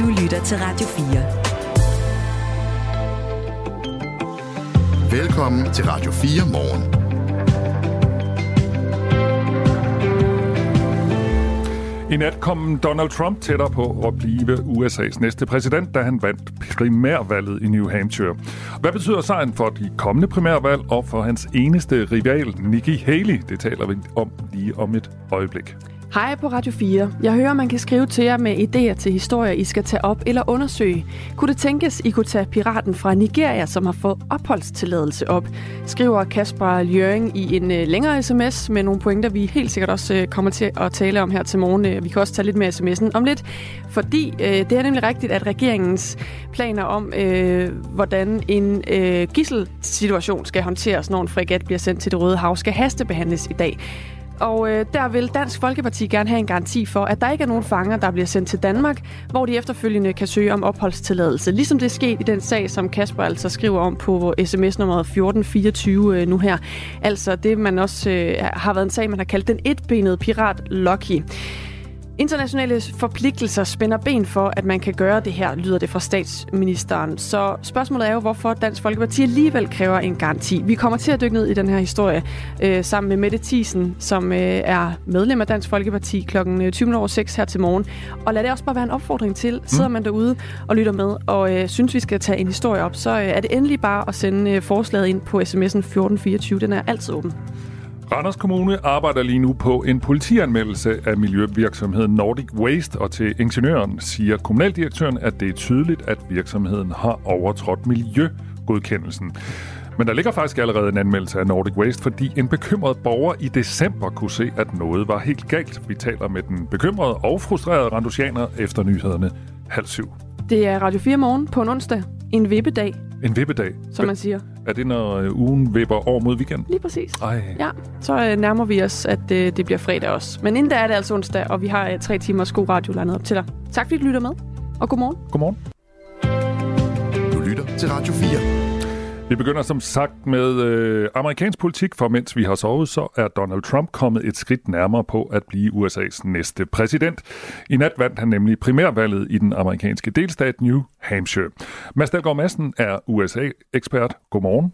Du lytter til Radio 4. Velkommen til Radio 4 morgen. I nat kom Donald Trump tættere på at blive USA's næste præsident, da han vandt primærvalget i New Hampshire. Hvad betyder sejren for de kommende primærvalg og for hans eneste rival, Nikki Haley? Det taler vi om lige om et øjeblik. Hej på Radio 4. Jeg hører, man kan skrive til jer med idéer til historier, I skal tage op eller undersøge. Kunne det tænkes, I kunne tage piraten fra Nigeria, som har fået opholdstilladelse op? Skriver Kasper Jøring i en øh, længere sms med nogle pointer, vi helt sikkert også øh, kommer til at tale om her til morgen. Øh, vi kan også tage lidt mere sms'en om lidt, fordi øh, det er nemlig rigtigt, at regeringens planer om, øh, hvordan en uh, gisselsituation skal håndteres, når en fregat bliver sendt til det Røde Hav, skal hastebehandles i dag. Og øh, der vil Dansk Folkeparti gerne have en garanti for, at der ikke er nogen fanger, der bliver sendt til Danmark, hvor de efterfølgende kan søge om opholdstilladelse. Ligesom det er sket i den sag, som Kasper altså skriver om på sms-nummeret 1424 øh, nu her. Altså det, man også øh, har været en sag, man har kaldt den etbenede pirat Lucky. Internationale forpligtelser spænder ben for, at man kan gøre det her, lyder det fra statsministeren. Så spørgsmålet er jo, hvorfor Dansk Folkeparti alligevel kræver en garanti. Vi kommer til at dykke ned i den her historie øh, sammen med Mette Thiesen, som øh, er medlem af Dansk Folkeparti kl. 20.06 her til morgen. Og lad det også bare være en opfordring til, sidder mm. man derude og lytter med, og øh, synes, vi skal tage en historie op, så øh, er det endelig bare at sende øh, forslaget ind på sms'en 1424. Den er altid åben. Randers Kommune arbejder lige nu på en politianmeldelse af miljøvirksomheden Nordic Waste, og til ingeniøren siger kommunaldirektøren, at det er tydeligt, at virksomheden har overtrådt miljøgodkendelsen. Men der ligger faktisk allerede en anmeldelse af Nordic Waste, fordi en bekymret borger i december kunne se, at noget var helt galt. Vi taler med den bekymrede og frustrerede randusianer efter nyhederne halv syv. Det er Radio 4 morgen på en onsdag. En vippedag, En vippedag. som man siger. Er det, når øh, ugen vipper over mod weekend? Lige præcis. Ej. Ja, så øh, nærmer vi os, at øh, det bliver fredag også. Men inden da er det altså onsdag, og vi har øh, tre timers god radio landet op til dig. Tak fordi du lytter med, og godmorgen. Godmorgen. Du lytter til Radio 4. Vi begynder som sagt med øh, amerikansk politik, for mens vi har sovet, så er Donald Trump kommet et skridt nærmere på at blive USA's næste præsident. I nat vandt han nemlig primærvalget i den amerikanske delstat New Hampshire. Mads Dahlgaard Madsen er USA-ekspert. Godmorgen.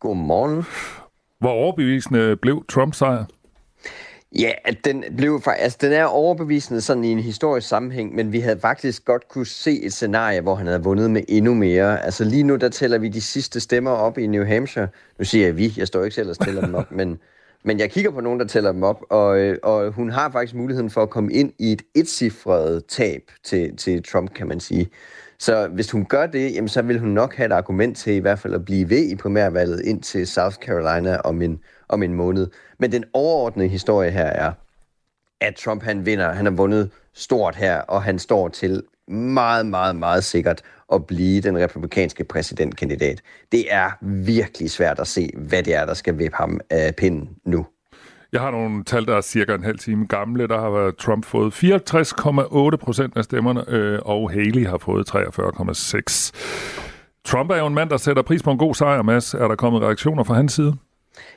Godmorgen. Hvor overbevisende blev Trumps sejr? Ja, at den blev altså den er overbevisende sådan i en historisk sammenhæng, men vi havde faktisk godt kunne se et scenarie, hvor han havde vundet med endnu mere. Altså lige nu, der tæller vi de sidste stemmer op i New Hampshire. Nu siger jeg vi, jeg står ikke selv og tæller dem op, men, men jeg kigger på nogen, der tæller dem op, og, og hun har faktisk muligheden for at komme ind i et etcifret tab til, til Trump, kan man sige. Så hvis hun gør det, jamen, så vil hun nok have et argument til i hvert fald at blive ved i primærvalget ind til South Carolina om en, om en måned. Men den overordnede historie her er, at Trump han vinder. Han har vundet stort her, og han står til meget, meget, meget sikkert at blive den republikanske præsidentkandidat. Det er virkelig svært at se, hvad det er, der skal vippe ham af pinden nu. Jeg har nogle tal, der er cirka en halv time gamle. Der har været Trump fået 64,8 procent af stemmerne, øh, og Haley har fået 43,6. Trump er jo en mand, der sætter pris på en god sejr, Mads. Er der kommet reaktioner fra hans side?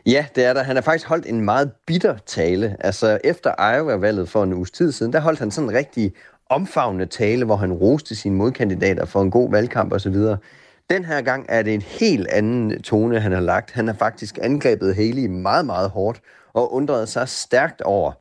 Ja, det er der. Han har faktisk holdt en meget bitter tale. Altså efter Iowa-valget for en uges tid siden, der holdt han sådan en rigtig omfavnende tale, hvor han roste sine modkandidater for en god valgkamp osv. Den her gang er det en helt anden tone, han har lagt. Han har faktisk angrebet Haley meget, meget hårdt og undret sig stærkt over,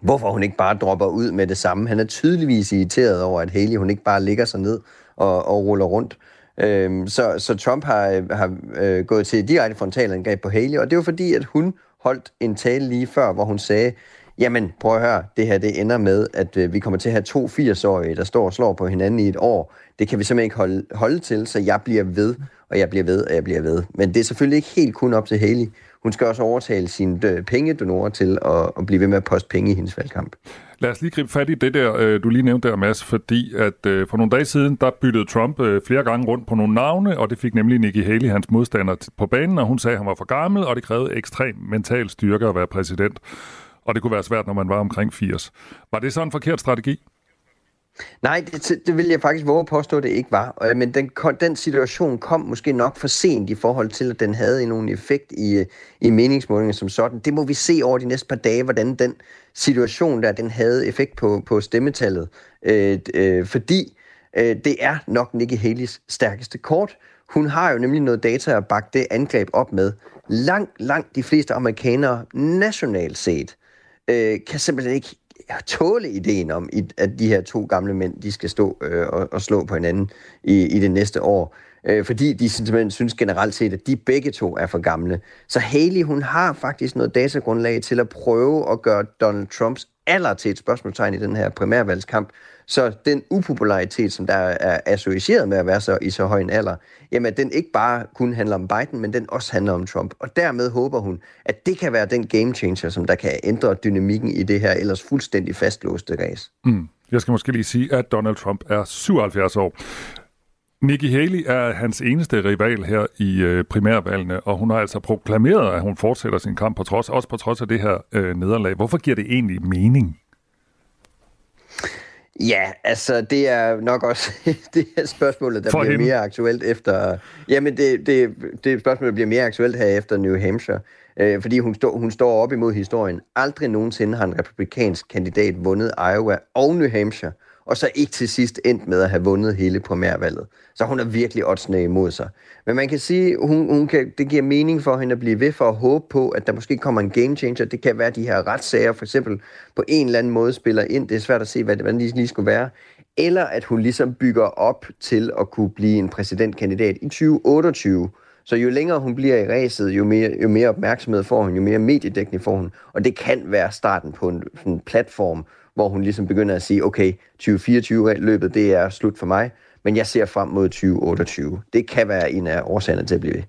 hvorfor hun ikke bare dropper ud med det samme. Han er tydeligvis irriteret over, at Haley hun ikke bare ligger sig ned og, og ruller rundt. Øhm, så, så Trump har, har øh, gået til direkte frontalangreb på Haley, og det var fordi, at hun holdt en tale lige før, hvor hun sagde, jamen prøv at høre, det her det ender med, at øh, vi kommer til at have to 80-årige, der står og slår på hinanden i et år. Det kan vi simpelthen ikke holde, holde til, så jeg bliver ved, og jeg bliver ved, og jeg bliver ved. Men det er selvfølgelig ikke helt kun op til Haley. Hun skal også overtale sine øh, pengedonorer til at, at blive ved med at poste penge i hendes valgkamp. Lad os lige gribe fat i det der, øh, du lige nævnte der, Mads, fordi at øh, for nogle dage siden, der byttede Trump øh, flere gange rundt på nogle navne, og det fik nemlig Nikki Haley, hans modstander, på banen, og hun sagde, at han var for gammel, og det krævede ekstrem mental styrke at være præsident. Og det kunne være svært, når man var omkring 80. Var det så en forkert strategi? Nej, det, det vil jeg faktisk våge at påstå, at det ikke var. Øh, men den, den situation kom måske nok for sent i forhold til, at den havde nogen effekt i, i meningsmålingen som sådan. Det må vi se over de næste par dage, hvordan den situation der, den havde effekt på, på stemmetallet. Øh, øh, fordi Øh, det er nok Nikki Haley's stærkeste kort. Hun har jo nemlig noget data at bakke det angreb op med. Langt, langt de fleste amerikanere nationalt set øh, kan simpelthen ikke tåle ideen om, at de her to gamle mænd, de skal stå øh, og, og slå på hinanden i, i det næste år. Øh, fordi de simpelthen synes generelt set, at de begge to er for gamle. Så Haley, hun har faktisk noget datagrundlag til at prøve at gøre Donald Trumps alder til et spørgsmålstegn i den her primærvalgskamp. Så den upopularitet, som der er associeret med at være så i så høj en alder, jamen den ikke bare kun handler om Biden, men den også handler om Trump. Og dermed håber hun, at det kan være den game changer, som der kan ændre dynamikken i det her ellers fuldstændig fastlåste race. Mm. Jeg skal måske lige sige, at Donald Trump er 77 år. Nikki Haley er hans eneste rival her i øh, primærvalgene, og hun har altså proklameret, at hun fortsætter sin kamp på trods, også på trods af det her øh, nederlag. Hvorfor giver det egentlig mening? Ja, altså det er nok også det her spørgsmålet, der For bliver hende. mere aktuelt efter... Jamen det, det, det spørgsmål, der bliver mere aktuelt her efter New Hampshire. Øh, fordi hun, stå, hun står op imod historien. Aldrig nogensinde har en republikansk kandidat vundet Iowa og New Hampshire og så ikke til sidst endt med at have vundet hele primærvalget. Så hun er virkelig oddsende imod sig. Men man kan sige, hun, hun kan, det giver mening for hende at blive ved for at håbe på, at der måske kommer en game changer. Det kan være, at de her retssager for eksempel på en eller anden måde spiller ind. Det er svært at se, hvad det, hvad det lige skulle være. Eller at hun ligesom bygger op til at kunne blive en præsidentkandidat i 2028. Så jo længere hun bliver i ræset, jo mere, jo mere opmærksomhed får hun, jo mere mediedækning får hun. Og det kan være starten på en, en platform, hvor hun ligesom begynder at sige, okay, 2024-løbet, det er slut for mig, men jeg ser frem mod 2028. Det kan være en af årsagerne til at blive ved.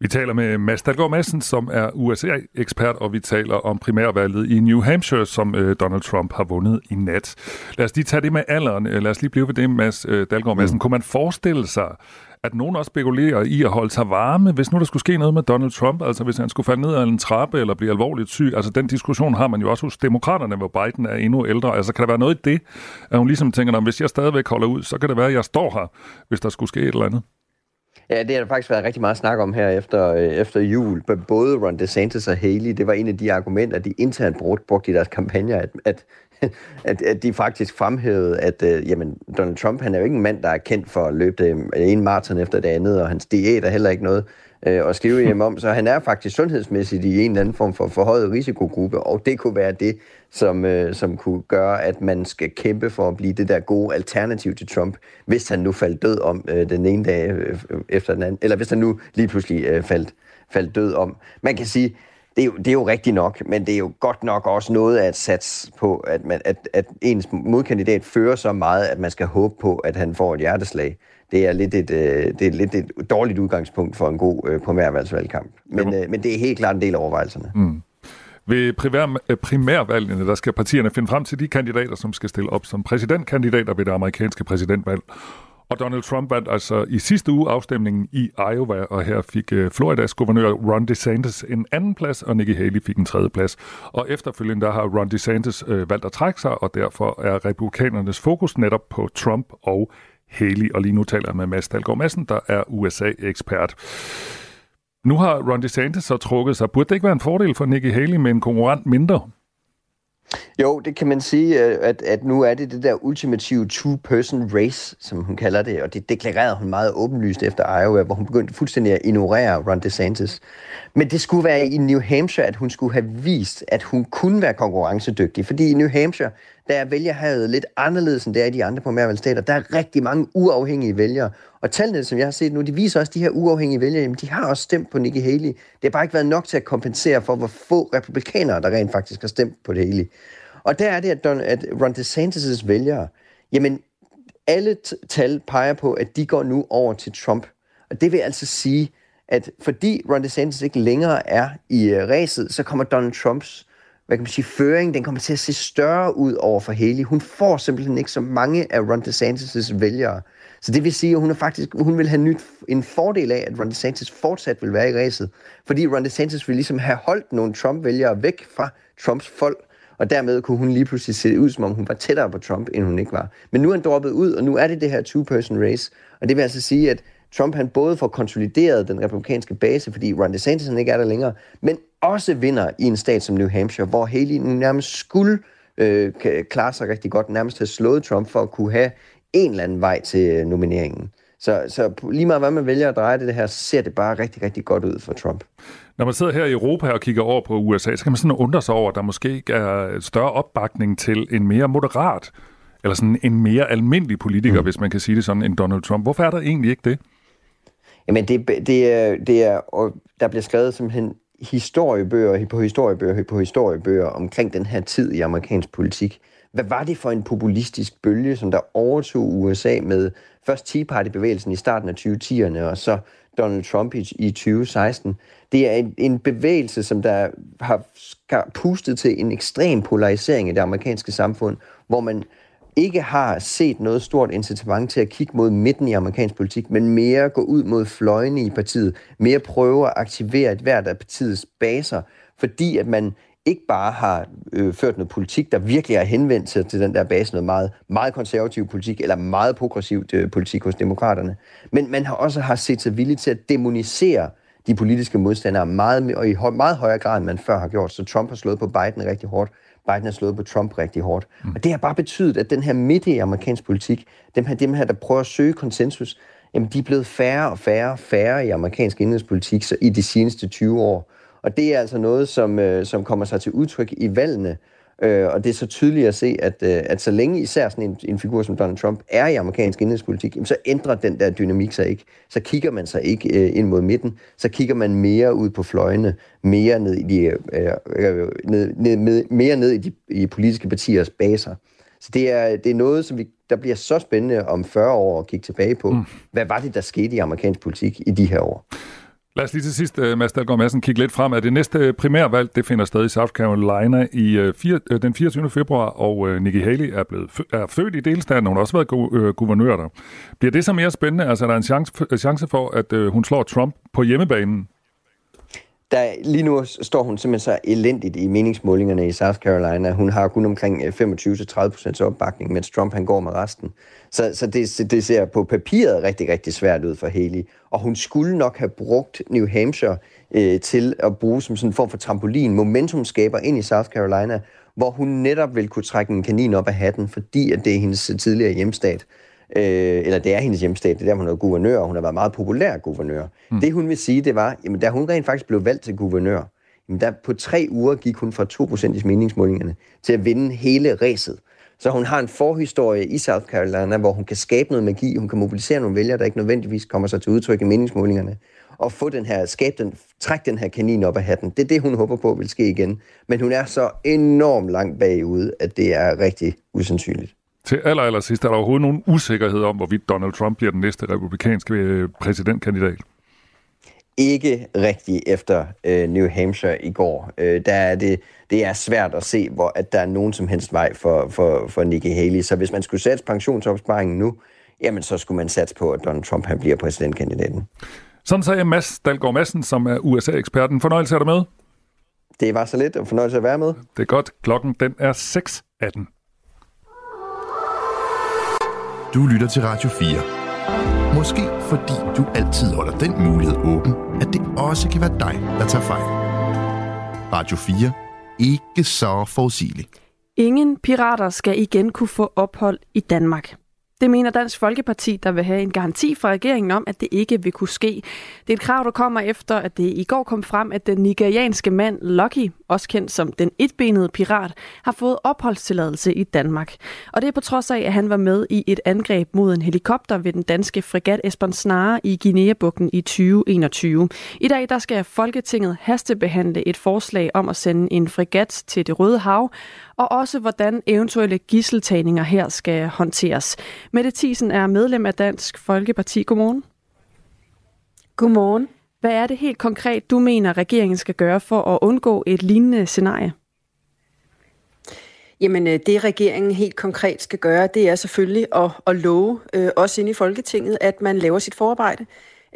Vi taler med Mads Dalgaard Madsen, som er USA-ekspert, og vi taler om primærvalget i New Hampshire, som øh, Donald Trump har vundet i nat. Lad os lige tage det med alderen. Lad os lige blive ved det, Mads øh, Dalgaard Madsen. Mm. Kunne man forestille sig, at nogen også spekulerer i at holde sig varme, hvis nu der skulle ske noget med Donald Trump, altså hvis han skulle falde ned ad en trappe eller blive alvorligt syg. Altså den diskussion har man jo også hos demokraterne, hvor Biden er endnu ældre. Altså kan der være noget i det, at hun ligesom tænker, hvis jeg stadigvæk holder ud, så kan det være, at jeg står her, hvis der skulle ske et eller andet. Ja, det har der faktisk været rigtig meget snak om her efter, øh, efter jul. Både Ron DeSantis og Haley, det var en af de argumenter, de internt brugte i deres kampagner, at, at at, at de faktisk fremhævede, at øh, jamen, Donald Trump, han er jo ikke en mand, der er kendt for at løbe det en maraton efter det andet, og hans diæt er heller ikke noget øh, at skrive hjem om. Så han er faktisk sundhedsmæssigt i en eller anden form for forhøjet risikogruppe, og det kunne være det, som, øh, som kunne gøre, at man skal kæmpe for at blive det der gode alternativ til Trump, hvis han nu faldt død om øh, den ene dag øh, efter den anden, eller hvis han nu lige pludselig øh, faldt, faldt død om. Man kan sige, det er, jo, det er jo rigtigt nok, men det er jo godt nok også noget at satse på, at, man, at, at ens modkandidat fører så meget, at man skal håbe på, at han får et hjerteslag. Det er lidt et, øh, det er lidt et dårligt udgangspunkt for en god øh, primærvalgsvalgkamp. Men, øh, men det er helt klart en del af overvejelserne. Mm. Ved primær, øh, primærvalgene, der skal partierne finde frem til de kandidater, som skal stille op som præsidentkandidater ved det amerikanske præsidentvalg. Og Donald Trump vandt altså i sidste uge afstemningen i Iowa, og her fik øh, Floridas guvernør Ron DeSantis en anden plads, og Nikki Haley fik en tredje plads. Og efterfølgende der har Ron DeSantis øh, valgt at trække sig, og derfor er republikanernes fokus netop på Trump og Haley. Og lige nu taler jeg med Mads Dahlgaard Madsen, der er USA-ekspert. Nu har Ron DeSantis så trukket sig. Burde det ikke være en fordel for Nikki Haley med en konkurrent mindre? Jo, det kan man sige, øh, at, at nu er det det der ultimative two-person race, som hun kalder det, og det deklarerede hun meget åbenlyst efter Iowa, hvor hun begyndte fuldstændig at ignorere Ron DeSantis. Men det skulle være i New Hampshire, at hun skulle have vist, at hun kunne være konkurrencedygtig, fordi i New Hampshire, der er vælgerhavet lidt anderledes, end det er i de andre primærvalgstater. Der er rigtig mange uafhængige vælgere, og tallene, som jeg har set nu, de viser også, at de her uafhængige vælgere, jamen, de har også stemt på Nikki Haley. Det har bare ikke været nok til at kompensere for, hvor få republikanere, der rent faktisk har stemt på Haley. Og der er det, at, Don, at Ron DeSantis' vælgere, jamen, alle tal peger på, at de går nu over til Trump. Og det vil altså sige, at fordi Ron DeSantis ikke længere er i uh, ræset, så kommer Donald Trumps hvad kan man sige, føring, den kommer til at se større ud over for Haley. Hun får simpelthen ikke så mange af Ron DeSantis' vælgere. Så det vil sige, at hun, er faktisk, hun vil have nyt, en fordel af, at Ron DeSantis fortsat vil være i ræset. Fordi Ron DeSantis vil ligesom have holdt nogle Trump-vælgere væk fra Trumps folk, og dermed kunne hun lige pludselig se ud, som om hun var tættere på Trump, end hun ikke var. Men nu er han droppet ud, og nu er det det her two-person race. Og det vil altså sige, at Trump han både får konsolideret den republikanske base, fordi Ron DeSantis han ikke er der længere, men også vinder i en stat som New Hampshire, hvor Haley nærmest skulle øh, klare sig rigtig godt, nærmest have slået Trump for at kunne have en eller anden vej til nomineringen. Så, så lige meget hvad man vælger at dreje det, det her, ser det bare rigtig, rigtig godt ud for Trump. Når man sidder her i Europa og kigger over på USA, så kan man sådan undre sig over, at der måske ikke er større opbakning til en mere moderat, eller sådan en mere almindelig politiker, mm. hvis man kan sige det sådan, end Donald Trump. Hvorfor er der egentlig ikke det? Jamen, det, det, er, det er, og der bliver skrevet simpelthen historiebøger på historiebøger på historiebøger omkring den her tid i amerikansk politik. Hvad var det for en populistisk bølge, som der overtog USA med først Tea Party-bevægelsen i starten af 2010'erne, og så Donald Trump i 2016? Det er en, en bevægelse, som der har pustet til en ekstrem polarisering i det amerikanske samfund, hvor man ikke har set noget stort incitament til at kigge mod midten i amerikansk politik, men mere gå ud mod fløjene i partiet, mere prøve at aktivere et hvert af partiets baser, fordi at man ikke bare har øh, ført noget politik, der virkelig har henvendt sig til den der base, noget meget, meget konservativ politik, eller meget progressivt øh, politik hos demokraterne, men man har også har set sig villig til at demonisere de politiske modstandere meget, og i høj, meget højere grad, end man før har gjort. Så Trump har slået på Biden rigtig hårdt. Biden har slået på Trump rigtig hårdt. Mm. Og det har bare betydet, at den her midte i amerikansk politik, dem her, dem her, der prøver at søge konsensus, jamen de er blevet færre og færre og færre i amerikansk indrigspolitik så i de seneste 20 år. Og det er altså noget, som, øh, som kommer sig til udtryk i valgene. Øh, og det er så tydeligt at se, at, øh, at så længe især sådan en, en figur som Donald Trump er i amerikansk indrigspolitik, så ændrer den der dynamik sig ikke. Så kigger man sig ikke øh, ind mod midten, så kigger man mere ud på fløjene, mere ned i de, øh, øh, ned, ned, mere ned i de i politiske partiers baser. Så det er, det er noget, som vi, der bliver så spændende om 40 år at kigge tilbage på. Mm. Hvad var det, der skete i amerikansk politik i de her år? Lad os lige til sidst, øh, Mads Dahlgaard Madsen, kigge lidt frem. At det næste øh, primærvalg, det finder sted i South Carolina i øh, fire, den 24. februar, og Nikki Haley er, blevet er født i delstaten. Hun har også været gu- øh, guvernør der. Bliver det så mere spændende? Altså, er der en chance, chance for, at øh, hun slår Trump på hjemmebanen? Der, lige nu står hun simpelthen så elendigt i meningsmålingerne i South Carolina. Hun har kun omkring øh, 25-30% opbakning, mens Trump han går med resten. Så, så det, det ser på papiret rigtig, rigtig svært ud for Haley. Og hun skulle nok have brugt New Hampshire øh, til at bruge som sådan en form for trampolin, momentumskaber ind i South Carolina, hvor hun netop vil kunne trække en kanin op af hatten, fordi at det er hendes tidligere hjemstat. Øh, eller det er hendes hjemstat, det er der, hun er guvernør, og hun har været meget populær guvernør. Mm. Det hun vil sige, det var, jamen da hun rent faktisk blev valgt til guvernør, jamen der på tre uger gik hun fra 2% i meningsmålingerne til at vinde hele ræset. Så hun har en forhistorie i South Carolina, hvor hun kan skabe noget magi, hun kan mobilisere nogle vælgere, der ikke nødvendigvis kommer sig til udtryk i meningsmålingerne, og få den her, skabe den, trække den her kanin op af hatten. Det er det, hun håber på vil ske igen. Men hun er så enormt langt bagude, at det er rigtig usandsynligt. Til aller, aller sidst, er der overhovedet nogen usikkerhed om, hvorvidt Donald Trump bliver den næste republikanske øh, præsidentkandidat? Ikke rigtig efter øh, New Hampshire i går. Øh, der er det, det er svært at se, hvor at der er nogen som helst vej for, for, for Nikki Haley. Så hvis man skulle sætte pensionsopsparingen nu, jamen så skulle man satse på, at Donald Trump han bliver præsidentkandidaten. Sådan sagde Mads Dalgaard Madsen, som er USA-eksperten. Fornøjelse er der med. Det var så lidt, og fornøjelse at være med. Det er godt. Klokken den er 6.18. Du lytter til Radio 4. Måske fordi du altid holder den mulighed åben, at det også kan være dig, der tager fejl. Radio 4. Ikke så forudsigeligt. Ingen pirater skal igen kunne få ophold i Danmark. Det mener Dansk Folkeparti, der vil have en garanti fra regeringen om, at det ikke vil kunne ske. Det er et krav, der kommer efter, at det i går kom frem, at den nigerianske mand Lucky, også kendt som den etbenede pirat, har fået opholdstilladelse i Danmark. Og det er på trods af, at han var med i et angreb mod en helikopter ved den danske fregat Esbern Snare i Guinea-bugten i 2021. I dag der skal Folketinget hastebehandle et forslag om at sende en fregat til det Røde Hav, og også hvordan eventuelle gisseltagninger her skal håndteres. Mette Thiesen er medlem af Dansk Folkeparti. Godmorgen. Godmorgen. Hvad er det helt konkret, du mener, regeringen skal gøre for at undgå et lignende scenarie? Jamen, øh, det regeringen helt konkret skal gøre, det er selvfølgelig at, at love, øh, også inde i Folketinget, at man laver sit forarbejde.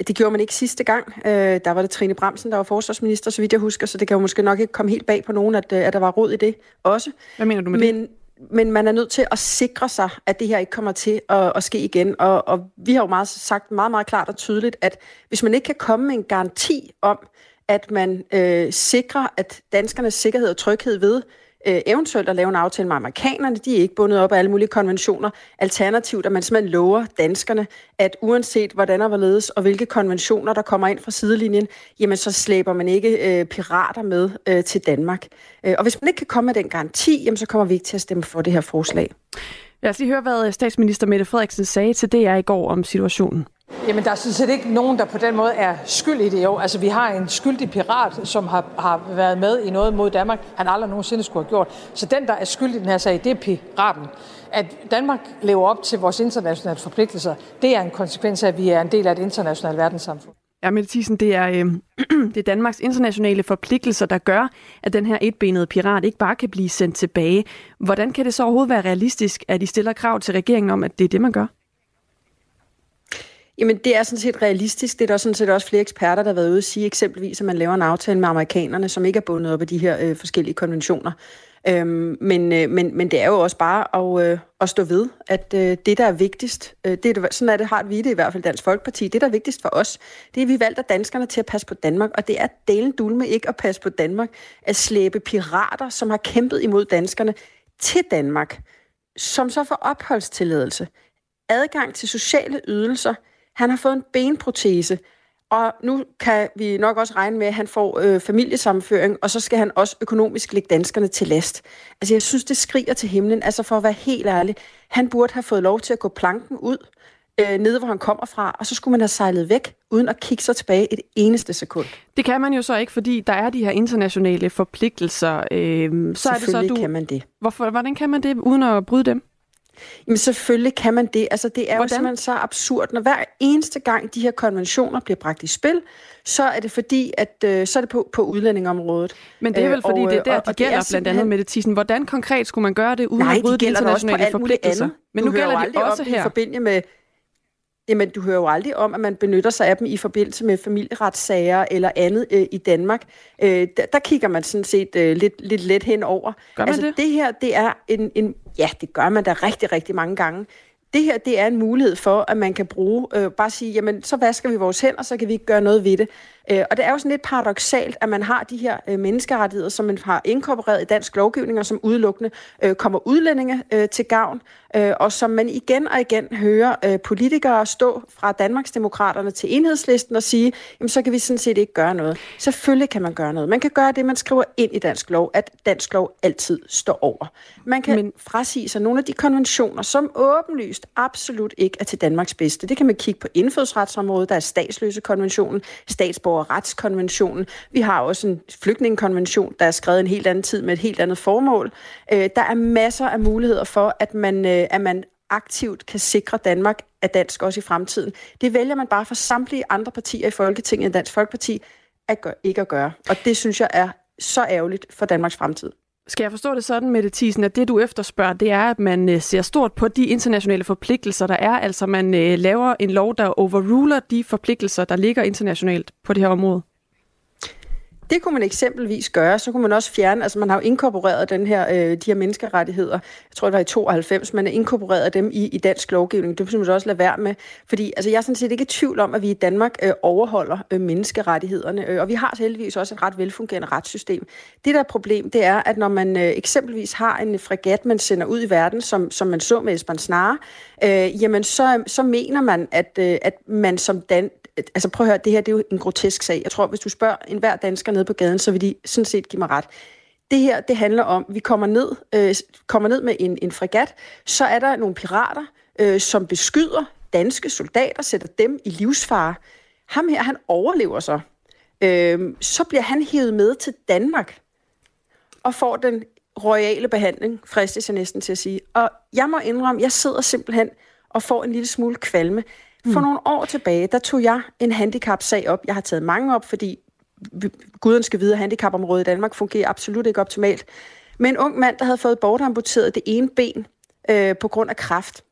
Det gjorde man ikke sidste gang. Øh, der var det Trine Bramsen, der var forsvarsminister, så vidt jeg husker, så det kan jo måske nok ikke komme helt bag på nogen, at, øh, at der var råd i det også. Hvad mener du med men, det? Men man er nødt til at sikre sig, at det her ikke kommer til at, at ske igen. Og, og vi har jo meget sagt meget, meget klart og tydeligt, at hvis man ikke kan komme med en garanti om, at man øh, sikrer, at danskernes sikkerhed og tryghed ved, øh, eventuelt at lave en aftale med amerikanerne. De er ikke bundet op af alle mulige konventioner. Alternativt, at man simpelthen lover danskerne, at uanset hvordan og hvorledes og hvilke konventioner, der kommer ind fra sidelinjen, jamen så slæber man ikke øh, pirater med øh, til Danmark. Øh, og hvis man ikke kan komme med den garanti, jamen så kommer vi ikke til at stemme for det her forslag. Lad os lige høre, hvad øh, statsminister Mette Frederiksen sagde til DR i går om situationen. Jamen, der er sådan set ikke nogen, der på den måde er skyld i det. Jo, altså vi har en skyldig pirat, som har, har været med i noget mod Danmark, han aldrig nogensinde skulle have gjort. Så den, der er skyld i den her sag, det er piraten. At Danmark lever op til vores internationale forpligtelser, det er en konsekvens af, at vi er en del af et internationalt verdenssamfund. Ja, Mette Thiesen, det er, øh, det er Danmarks internationale forpligtelser, der gør, at den her etbenede pirat ikke bare kan blive sendt tilbage. Hvordan kan det så overhovedet være realistisk, at I stiller krav til regeringen om, at det er det, man gør? Jamen, det er sådan set realistisk. Det er der sådan set også flere eksperter, der har været ude at sige, eksempelvis, at man laver en aftale med amerikanerne, som ikke er bundet op af de her øh, forskellige konventioner. Øhm, men, øh, men, men det er jo også bare at, øh, at stå ved, at øh, det, der er vigtigst, øh, det er, sådan er det, har vi det i hvert fald Dansk Folkeparti, det, der er vigtigst for os, det er, at vi valgte danskerne til at passe på Danmark, og det er delen dulme ikke at passe på Danmark, at slæbe pirater, som har kæmpet imod danskerne, til Danmark, som så får opholdstilladelse, adgang til sociale ydelser, han har fået en benprotese, og nu kan vi nok også regne med, at han får øh, familiesammenføring, og så skal han også økonomisk lægge danskerne til last. Altså, jeg synes, det skriger til himlen. Altså, for at være helt ærlig, han burde have fået lov til at gå planken ud, øh, nede hvor han kommer fra, og så skulle man have sejlet væk, uden at kigge sig tilbage et eneste sekund. Det kan man jo så ikke, fordi der er de her internationale forpligtelser. Øh, så er det så, du... kan man det. Hvorfor, hvordan kan man det, uden at bryde dem? Jamen selvfølgelig kan man det. Altså det er Hvordan? jo simpelthen så absurd. Når hver eneste gang de her konventioner bliver bragt i spil, så er det fordi, at øh, så er det på, på udlændingområdet. Men det er vel fordi, og, det er der, de og, gælder blandt andet med det tisen. Hvordan konkret skulle man gøre det, uden Nej, at bryde de, de internationale forpligtelser? Men nu gælder de også her. I forbindelse med Jamen, du hører jo aldrig om, at man benytter sig af dem i forbindelse med familieretssager eller andet øh, i Danmark. Øh, der, der kigger man sådan set øh, lidt, lidt let henover. Gør man altså, det? det her, det er en, en... Ja, det gør man da rigtig, rigtig mange gange. Det her, det er en mulighed for, at man kan bruge, øh, bare sige, jamen, så vasker vi vores hænder, så kan vi ikke gøre noget ved det. Øh, og det er jo sådan lidt paradoxalt, at man har de her øh, menneskerettigheder, som man har inkorporeret i dansk lovgivning, og som udelukkende øh, kommer udlændinge øh, til gavn, øh, og som man igen og igen hører øh, politikere stå fra Danmarksdemokraterne til enhedslisten og sige, jamen så kan vi sådan set ikke gøre noget. Selvfølgelig kan man gøre noget. Man kan gøre det, man skriver ind i dansk lov, at dansk lov altid står over. Man kan Men... frasige sig nogle af de konventioner, som åbenlyst absolut ikke er til Danmarks bedste. Det kan man kigge på indfødsretsområdet, der er statsløsekonventionen, retskonventionen. Vi har også en flygtningekonvention, der er skrevet en helt anden tid med et helt andet formål. Øh, der er masser af muligheder for, at man, øh, at man aktivt kan sikre Danmark af dansk også i fremtiden. Det vælger man bare for samtlige andre partier i Folketinget end Dansk Folkeparti at gøre, ikke at gøre. Og det synes jeg er så ærgerligt for Danmarks fremtid. Skal jeg forstå det sådan, Mette Thiesen, at det du efterspørger, det er, at man øh, ser stort på de internationale forpligtelser, der er, altså man øh, laver en lov, der overruler de forpligtelser, der ligger internationalt på det her område? Det kunne man eksempelvis gøre. Så kunne man også fjerne, altså man har jo inkorporeret den her, øh, de her menneskerettigheder, jeg tror det var i 92, man har inkorporeret dem i, i dansk lovgivning. Det vil man også lade være med. Fordi altså, jeg er sådan set ikke i tvivl om, at vi i Danmark øh, overholder øh, menneskerettighederne. Øh, og vi har heldigvis også et ret velfungerende retssystem. Det der er problem, det er, at når man øh, eksempelvis har en fregat, man sender ud i verden, som, som man så med Esbern Snare, øh, jamen så, så mener man, at, øh, at man som dan, altså prøv at høre, det her det er jo en grotesk sag. Jeg tror, hvis du spørger enhver dansker nede på gaden, så vil de sådan set give mig ret. Det her, det handler om, vi kommer ned, øh, kommer ned med en, en fregat, så er der nogle pirater, øh, som beskyder danske soldater, sætter dem i livsfare. Ham her, han overlever så. Øh, så bliver han hævet med til Danmark og får den royale behandling, fristes jeg næsten til at sige. Og jeg må indrømme, jeg sidder simpelthen og får en lille smule kvalme. For mm. nogle år tilbage, der tog jeg en handicap-sag op. Jeg har taget mange op, fordi guden skal vide, at handicapområdet i Danmark fungerer absolut ikke optimalt. Men en ung mand, der havde fået bortamputeret det ene ben øh, på grund af kræft,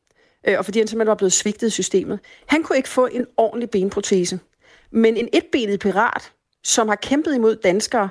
øh, og fordi han simpelthen var blevet svigtet i systemet. Han kunne ikke få en ordentlig benprotese. Men en etbenet pirat, som har kæmpet imod danskere,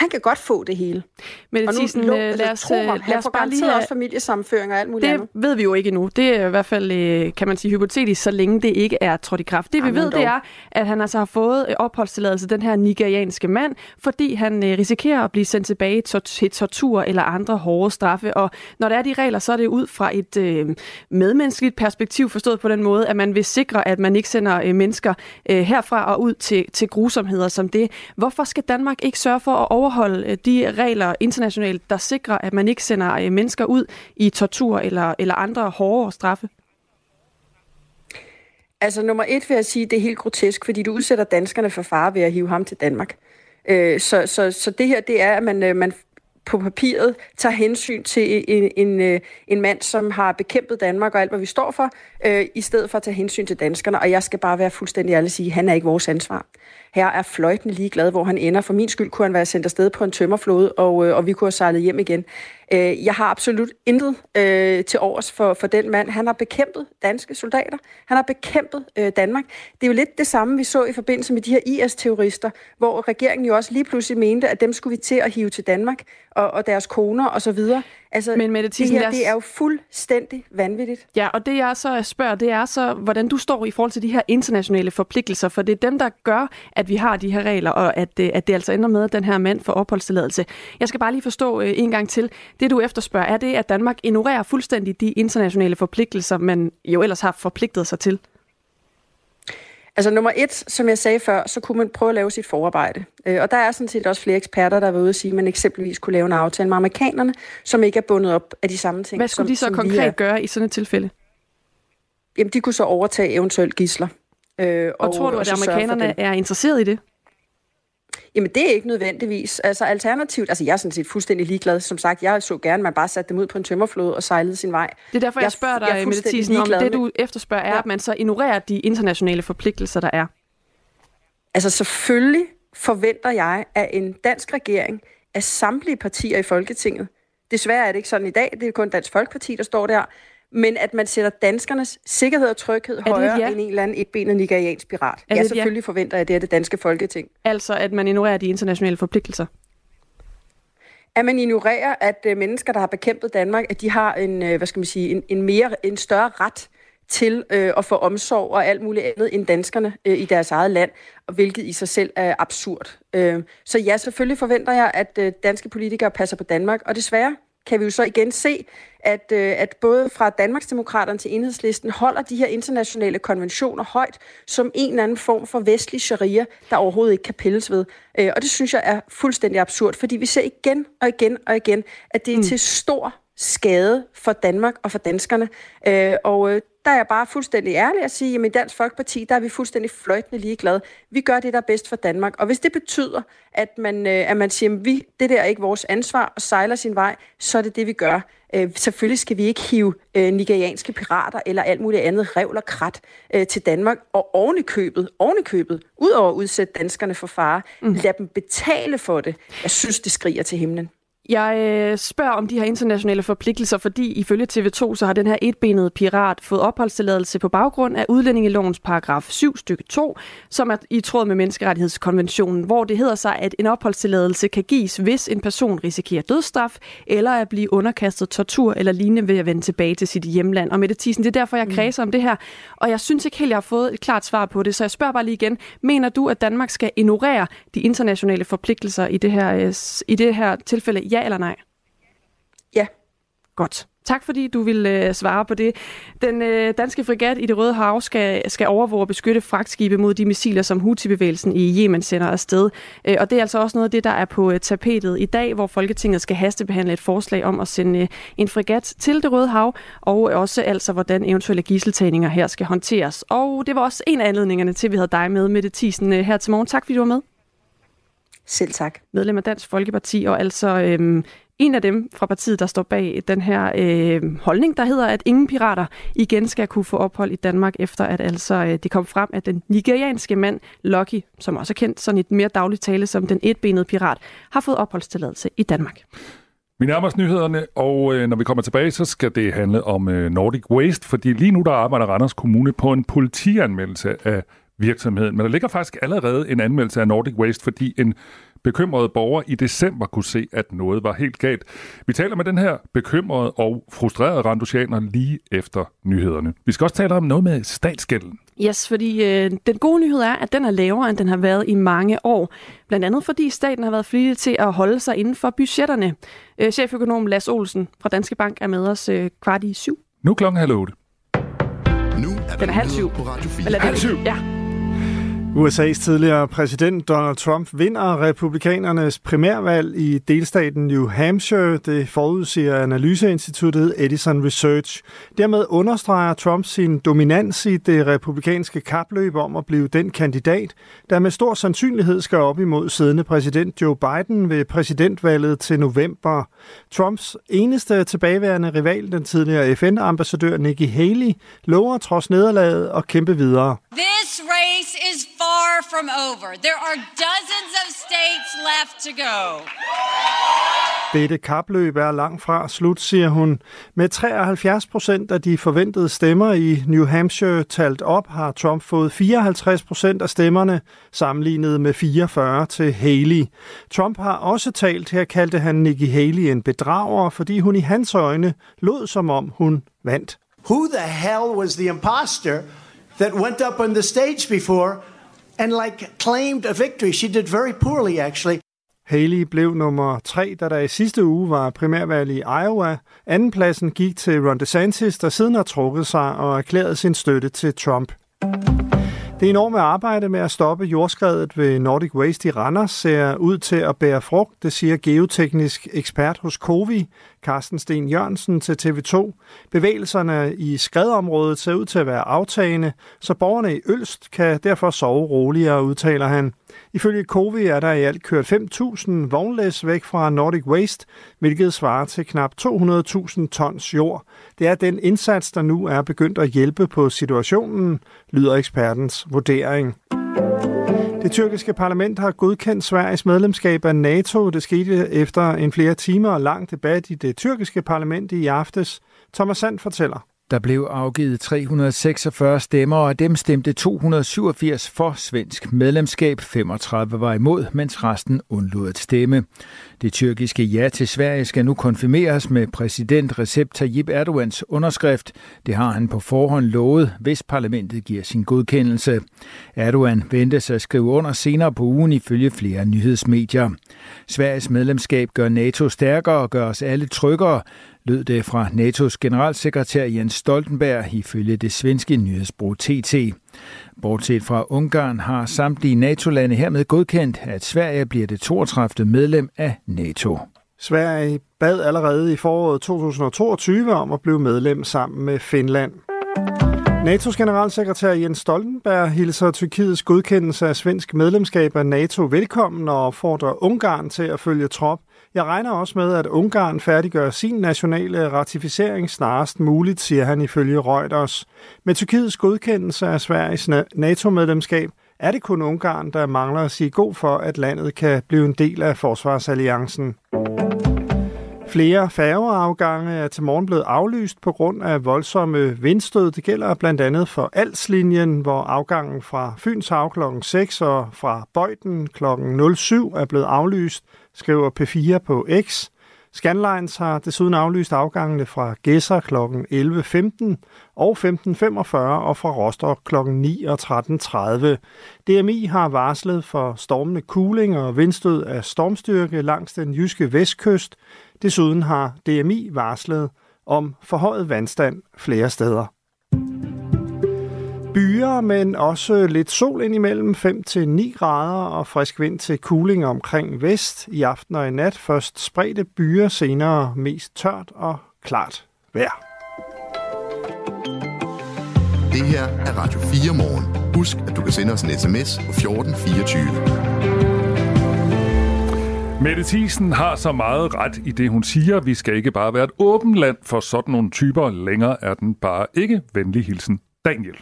Han kan godt få det hele. Men og nu Thyssen, lå, øh, altså, lad os, tro mig, øh, lad os bare lige have- også familiesamføring og alt muligt Det andet. ved vi jo ikke endnu. Det er i hvert fald, øh, kan man sige, hypotetisk, så længe det ikke er trådt i kraft. Det vi Jamen ved, dog. det er, at han altså har fået opholdstilladelse, den her nigerianske mand, fordi han risikerer at blive sendt tilbage til tortur eller andre hårde straffe. Og når der er de regler, så er det ud fra et øh, medmenneskeligt perspektiv, forstået på den måde, at man vil sikre, at man ikke sender øh, mennesker øh, herfra og ud til, til grusomheder som det. Hvorfor skal Danmark ikke sørge for at overholde øh, de regler internationalt, der sikrer, at man ikke sender øh, mennesker ud i tortur eller, eller andre hårdere straffe? Altså nummer et vil jeg sige, det er helt grotesk, fordi du udsætter danskerne for fare ved at hive ham til Danmark. Øh, så, så, så det her, det er, at man, øh, man på papiret tager hensyn til en, en, en mand, som har bekæmpet Danmark og alt, hvad vi står for, øh, i stedet for at tage hensyn til danskerne. Og jeg skal bare være fuldstændig ærlig og sige, at han er ikke vores ansvar. Her er fløjtende ligeglad, hvor han ender. For min skyld kunne han være sendt afsted på en tømmerflåde, og, øh, og vi kunne have sejlet hjem igen. Øh, jeg har absolut intet øh, til overs for, for den mand. Han har bekæmpet danske soldater. Han har bekæmpet øh, Danmark. Det er jo lidt det samme, vi så i forbindelse med de her IS-terrorister, hvor regeringen jo også lige pludselig mente, at dem skulle vi til at hive til Danmark, og, og deres koner og så videre. Altså, Men Mette det Thiesen, lad her, det er jo fuldstændig vanvittigt. Ja, og det jeg så spørger, det er så, hvordan du står i forhold til de her internationale forpligtelser, for det er dem, der gør, at vi har de her regler, og at, øh, at det altså ender med, at den her mand får opholdstilladelse. Jeg skal bare lige forstå øh, en gang til. Det du efterspørger, er det, at Danmark ignorerer fuldstændig de internationale forpligtelser, man jo ellers har forpligtet sig til? Altså nummer et, som jeg sagde før, så kunne man prøve at lave sit forarbejde. Øh, Og der er sådan set også flere eksperter, der har været ude at sige, at man eksempelvis kunne lave en aftale med amerikanerne, som ikke er bundet op af de samme ting. Hvad skulle som, de så som konkret gøre i sådan et tilfælde? Jamen, de kunne så overtage eventuelt gisler. Øh, Og, og tror du, og at amerikanerne er interesseret i det? Jamen, det er ikke nødvendigvis. Altså, alternativt, altså, jeg er sådan set fuldstændig ligeglad. Som sagt, jeg så gerne, at man bare satte dem ud på en tømmerflåde og sejlede sin vej. Det er derfor, jeg, Jeg- spørger jeg er dig, Mette fuldstændig Thiesen, om det, du efterspørger, er, Ja. at man så ignorerer de internationale forpligtelser, der er. Altså selvfølgelig forventer jeg, at en dansk regering af samtlige partier i Folketinget, desværre er det ikke sådan i dag, det er kun Dansk Folkeparti, der står der, men at man sætter danskernes sikkerhed og tryghed et højere ja? end en eller anden etbenet nigeriansk pirat. det Ja, et ja? selvfølgelig forventer jeg, at det er det danske Folketing. Altså, at man ignorerer de internationale forpligtelser. At man ignorerer, at øh, mennesker, der har bekæmpet Danmark, at de har en, øh, hvad skal man sige, en, en, mere, en større ret til øh, at få omsorg og alt muligt andet end danskerne øh, i deres eget land, og hvilket i sig selv er absurd. Øh, så ja, selvfølgelig forventer jeg, at øh, danske politikere passer på Danmark, og desværre kan vi jo så igen se, at, øh, at både fra Danmarksdemokraterne til Enhedslisten holder de her internationale konventioner højt som en eller anden form for vestlig sharia, der overhovedet ikke kan pilles ved. Øh, og det synes jeg er fuldstændig absurd, fordi vi ser igen og igen og igen, at det er mm. til stor skade for Danmark og for danskerne. Øh, og øh, der er jeg bare fuldstændig ærlig at sige, at i Dansk Folkeparti, der er vi fuldstændig fløjtende ligeglade. Vi gør det, der er bedst for Danmark. Og hvis det betyder, at man, øh, at man siger, at vi, det der er ikke vores ansvar og sejler sin vej, så er det det, vi gør. Øh, selvfølgelig skal vi ikke hive øh, nigerianske pirater eller alt muligt andet revl og krat øh, til Danmark. Og ovenikøbet, ovenikøbet, udover at udsætte danskerne for fare, mm. lad dem betale for det. Jeg synes, det skriger til himlen. Jeg øh, spørger om de her internationale forpligtelser, fordi ifølge TV2 så har den her etbenede pirat fået opholdstilladelse på baggrund af udlændingelovens paragraf 7 stykke 2, som er i tråd med menneskerettighedskonventionen, hvor det hedder sig, at en opholdstilladelse kan gives, hvis en person risikerer dødsstraf eller at blive underkastet tortur eller lignende ved at vende tilbage til sit hjemland. Og Mette Thiesen, det er derfor, jeg kredser om det her, og jeg synes ikke helt, jeg har fået et klart svar på det, så jeg spørger bare lige igen. Mener du, at Danmark skal ignorere de internationale forpligtelser i det her, øh, i det her tilfælde? Ja eller nej? Ja, Godt. Tak fordi du vil øh, svare på det. Den øh, danske frigat i det Røde Hav skal, skal overvåge og beskytte fragtskibe mod de missiler, som Houthi-bevægelsen i Yemen sender afsted. Øh, og det er altså også noget af det, der er på øh, tapetet i dag, hvor Folketinget skal hastebehandle et forslag om at sende øh, en frigat til det Røde Hav, og også altså, hvordan eventuelle gisseltagninger her skal håndteres. Og det var også en af anledningerne til, at vi havde dig med, Mette Thiesen, øh, her til morgen. Tak fordi du var med. Selv tak. medlem af Dansk Folkeparti, og altså øhm, en af dem fra partiet, der står bag den her øh, holdning, der hedder, at ingen pirater igen skal kunne få ophold i Danmark, efter at altså øh, det kom frem, at den nigerianske mand Lucky, som også er kendt sådan et mere dagligt tale som den etbenede pirat, har fået opholdstilladelse i Danmark. Vi nærmer os nyhederne, og øh, når vi kommer tilbage, så skal det handle om øh, Nordic Waste, fordi lige nu der arbejder Randers Kommune på en politianmeldelse af virksomheden. Men der ligger faktisk allerede en anmeldelse af Nordic Waste, fordi en bekymrede borgere i december kunne se, at noget var helt galt. Vi taler med den her bekymrede og frustrerede randusianer lige efter nyhederne. Vi skal også tale om noget med statsgælden. Yes, fordi øh, den gode nyhed er, at den er lavere, end den har været i mange år. Blandt andet fordi staten har været flittig til at holde sig inden for budgetterne. Øh, cheføkonom Lars Olsen fra Danske Bank er med os øh, kvart i syv. Nu klokken halv otte. Nu er Den er halv syv. på Radio 4. Eller, Halv syv. Ja. USA's tidligere præsident Donald Trump vinder republikanernes primærvalg i delstaten New Hampshire. Det forudsiger analyseinstituttet Edison Research. Dermed understreger Trump sin dominans i det republikanske kapløb om at blive den kandidat, der med stor sandsynlighed skal op imod siddende præsident Joe Biden ved præsidentvalget til november. Trumps eneste tilbageværende rival, den tidligere FN-ambassadør Nikki Haley, lover trods nederlaget at kæmpe videre. This race is far from over. There are dozens of states left to go. Dette kapløb er langt fra slut, siger hun. Med 73 procent af de forventede stemmer i New Hampshire talt op, har Trump fået 54 procent af stemmerne, sammenlignet med 44 til Haley. Trump har også talt, her kaldte han Nikki Haley en bedrager, fordi hun i hans øjne lod som om hun vandt. Who the hell was the imposter that went up on the stage before and like claimed a victory? She did very poorly, actually. Haley blev nummer tre, da der i sidste uge var primærvalg i Iowa. Andenpladsen gik til Ron DeSantis, der siden har trukket sig og erklæret sin støtte til Trump. Det enorme arbejde med at stoppe jordskredet ved Nordic Waste i Randers ser ud til at bære frugt, det siger geoteknisk ekspert hos Covi, Carsten Sten Jørgensen til TV2. Bevægelserne i skredområdet ser ud til at være aftagende, så borgerne i Ølst kan derfor sove roligere, udtaler han. Ifølge Covi er der i alt kørt 5.000 vognlæs væk fra Nordic Waste, hvilket svarer til knap 200.000 tons jord. Det er den indsats, der nu er begyndt at hjælpe på situationen, lyder ekspertens vurdering. Det tyrkiske parlament har godkendt Sveriges medlemskab af NATO. Det skete efter en flere timer lang debat i det tyrkiske parlament i aftes. Thomas Sand fortæller. Der blev afgivet 346 stemmer, og af dem stemte 287 for svensk medlemskab. 35 var imod, mens resten undlod at stemme. Det tyrkiske ja til Sverige skal nu konfirmeres med præsident Recep Tayyip Erdogans underskrift. Det har han på forhånd lovet, hvis parlamentet giver sin godkendelse. Erdogan ventes at skrive under senere på ugen ifølge flere nyhedsmedier. Sveriges medlemskab gør NATO stærkere og gør os alle tryggere, lød det fra NATO's generalsekretær Jens Stoltenberg ifølge det svenske nyhedsbureau TT. Bortset fra Ungarn har samtlige NATO-lande hermed godkendt, at Sverige bliver det 32. medlem af NATO. Sverige bad allerede i foråret 2022 om at blive medlem sammen med Finland. NATO's generalsekretær Jens Stoltenberg hilser Tyrkiets godkendelse af svensk medlemskab af NATO velkommen og opfordrer Ungarn til at følge trop. Jeg regner også med, at Ungarn færdiggør sin nationale ratificering snarest muligt, siger han ifølge Reuters. Med Tyrkiets godkendelse af Sveriges NATO-medlemskab er det kun Ungarn, der mangler at sige god for, at landet kan blive en del af forsvarsalliancen. Flere færgeafgange er til morgen blevet aflyst på grund af voldsomme vindstød. Det gælder blandt andet for Alslinjen, hvor afgangen fra Fynshav kl. 6 og fra Bøjden kl. 07 er blevet aflyst, skriver P4 på X. Scanlines har desuden aflyst afgangene fra Gæsser kl. 11.15 og 15.45 og fra Rostock kl. 9 og 13.30. DMI har varslet for stormende kuling og vindstød af stormstyrke langs den jyske vestkyst. Desuden har DMI varslet om forhøjet vandstand flere steder. Byer, men også lidt sol indimellem 5-9 grader og frisk vind til kuling omkring vest i aften og i nat. Først spredte byer, senere mest tørt og klart vejr. Det her er Radio 4 morgen. Husk, at du kan sende os en sms på 1424. Mette Thiesen har så meget ret i det, hun siger. Vi skal ikke bare være et åbent land for sådan nogle typer. Længere er den bare ikke venlig hilsen Daniel.